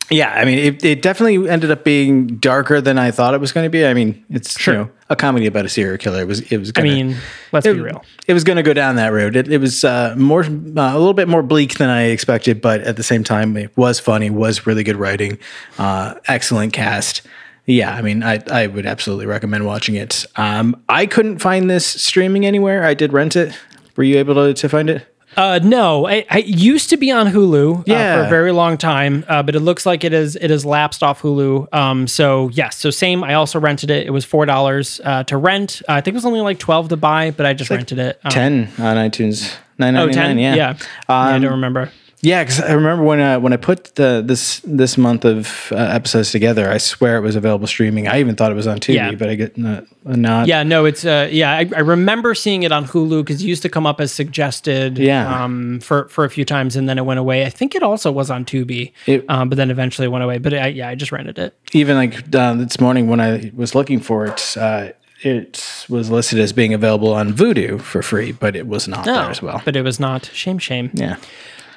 C: Yeah, I mean, it, it definitely ended up being darker than I thought it was going to be. I mean, it's
B: Sure.
C: you know a comedy about a serial killer. It was it was.
B: I
C: Gonna,
B: mean, let's
C: it,
B: be real.
C: It was going to go down that road. It, it was uh, more uh, a little bit more bleak than I expected, but at the same time, it was funny. Was really good writing, uh, excellent cast. Yeah, I mean, I I would absolutely recommend watching it. Um, I couldn't find this streaming anywhere. I did rent it, Were you able to, to find it?
B: Uh, no, I, I used to be on Hulu uh, for a very long time, uh, but it looks like it is it has lapsed off Hulu. Um, so yes, so same. I also rented it. It was four dollars uh, to rent. Uh, I think it was only like twelve to buy, but I just rented it. Um,
C: 10 on iTunes. Nine
B: Oh,
C: ninety
B: 10?
C: nine. Yeah.
B: Yeah. Yeah, I
C: Um,
B: don't remember.
C: Yeah, because I remember when I when I put the this this month of uh, episodes together, I swear it was available streaming. I even thought it was on Tubi,
B: Yeah.
C: but I get not. not
B: Yeah, no, it's uh, yeah. I, I remember seeing it on Hulu because it used to come up as suggested.
C: Yeah.
B: Um, for for a few times and then it went away. I think it also was on Tubi.
C: It-
B: um, but then eventually it went away. But I, yeah, I just rented it.
C: even like uh, this morning when I was looking for it, uh, it was listed as being available on Vudu for free, but it was not there as well.
B: Oh, But it was not. Shame, shame.
C: yeah,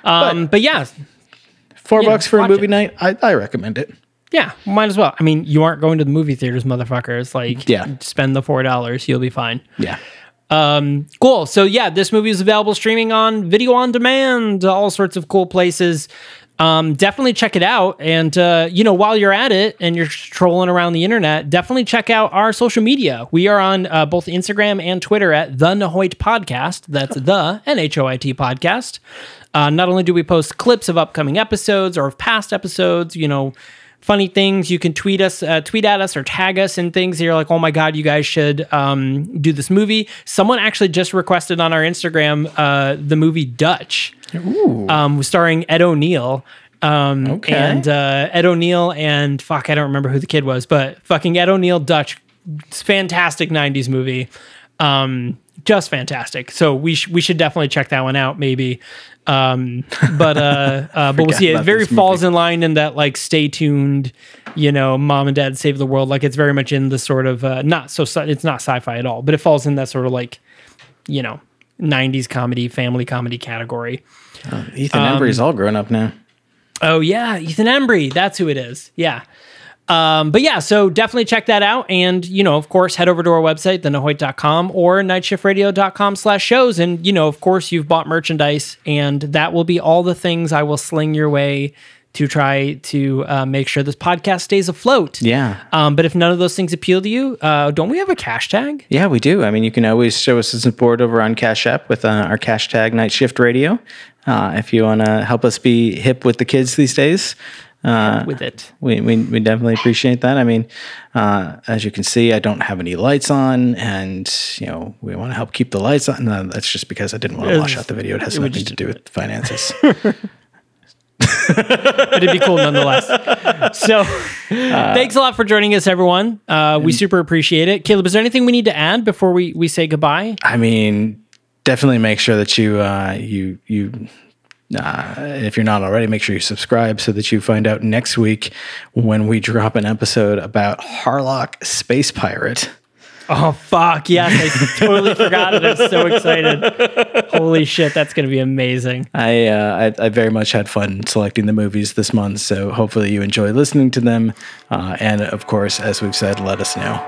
B: Um, but, yeah,
C: four bucks for a movie
B: it.
C: night. I, I recommend it.
B: yeah, might as well. I mean, you aren't going to the movie theaters, motherfuckers. Like,
C: Yeah.
B: spend the four dollars, you'll be fine.
C: Yeah,
B: Um, cool. So yeah, this movie is available streaming on video on demand, all sorts of cool places. Um, definitely check it out. And uh, you know, while you're at it and you're trolling around the internet, definitely check out our social media. We are on uh, both Instagram and Twitter at the Nahoit Podcast. That's the N H O I T Podcast. Uh, not only do we post clips of upcoming episodes or of past episodes, you know, funny things. You can tweet us, uh, tweet at us, or tag us in things. You're like, oh my god, you guys should um, do this movie. Someone actually just requested on our Instagram uh, the movie Dutch, um, starring Ed O'Neill. Um,
C: Okay.
B: And uh, Ed O'Neill and fuck, I don't remember who the kid was, but fucking Ed O'Neill Dutch, fantastic '90s movie. Um, just fantastic. So we sh- we should definitely check that one out, maybe. Um, but uh, uh, but we'll see. It very falls in line in that like stay tuned, you know, mom and dad save the world. Like it's very much in the sort of uh, not so it's not sci-fi at all, but it falls in that sort of like, you know, '90s comedy, family comedy category.
C: Ethan
B: Um,
C: Embry's all grown up now.
B: Oh yeah, Ethan Embry. That's who it is. Yeah. Um, but yeah, so definitely check that out. And, you know, of course, head over to our website, thenahoit.com or nightshiftradio.com slash shows. And, you know, of course, you've bought merchandise and that will be all the things I will sling your way to try to uh, make sure this podcast stays afloat.
C: Yeah.
B: Um, but if none of those things appeal to you, uh, don't we have a cash tag?
C: Yeah, we do. I mean, you can always show us some support over on Cash App with uh, our cash tag Night Shift Radio. Uh, if you want to help us be hip with the kids these days, uh,
B: With it.
C: we, we, we definitely appreciate that. I mean, uh, as you can see, I don't have any lights on, and you know we want to help keep the lights on. No, that's just because I didn't want to wash out the video. It has
B: would
C: nothing to do with finances.
B: but it'd be cool nonetheless. So, thanks a lot for joining us, everyone. Uh, we super appreciate it. Caleb, is there anything we need to add before we, we say goodbye?
C: I mean, definitely make sure that you uh, you you. Uh, if you're not already, make sure you subscribe so that you find out next week when we drop an episode about Harlock Space Pirate.
B: Oh fuck! Yes, I totally forgot it. I'm so excited. Holy shit, that's gonna be amazing.
C: I, uh, I I very much had fun selecting the movies this month, so hopefully you enjoy listening to them. Uh, and of course, as we've said, let us know.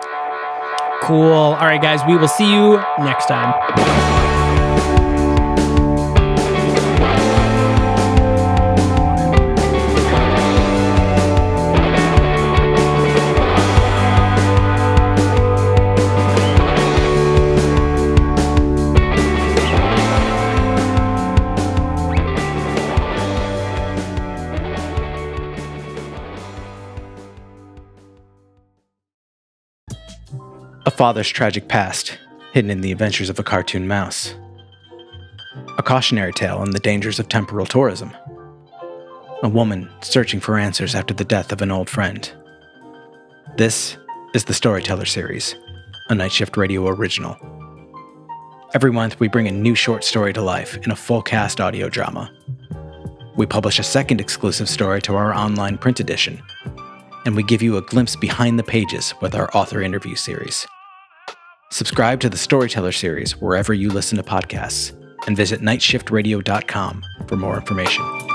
B: Cool. All right, guys, we will see you next time.
C: A father's tragic past, hidden in the adventures of a cartoon mouse. A cautionary tale on the dangers of temporal tourism. A woman searching for answers after the death of an old friend. This is the Storyteller series, a Night Shift Radio original. Every month, we bring a new short story to life in a full cast audio drama. We publish a second exclusive story to our online print edition, and we give you a glimpse behind the pages with our author interview series. Subscribe to the Storyteller series wherever you listen to podcasts and visit nightshiftradio.com for more information.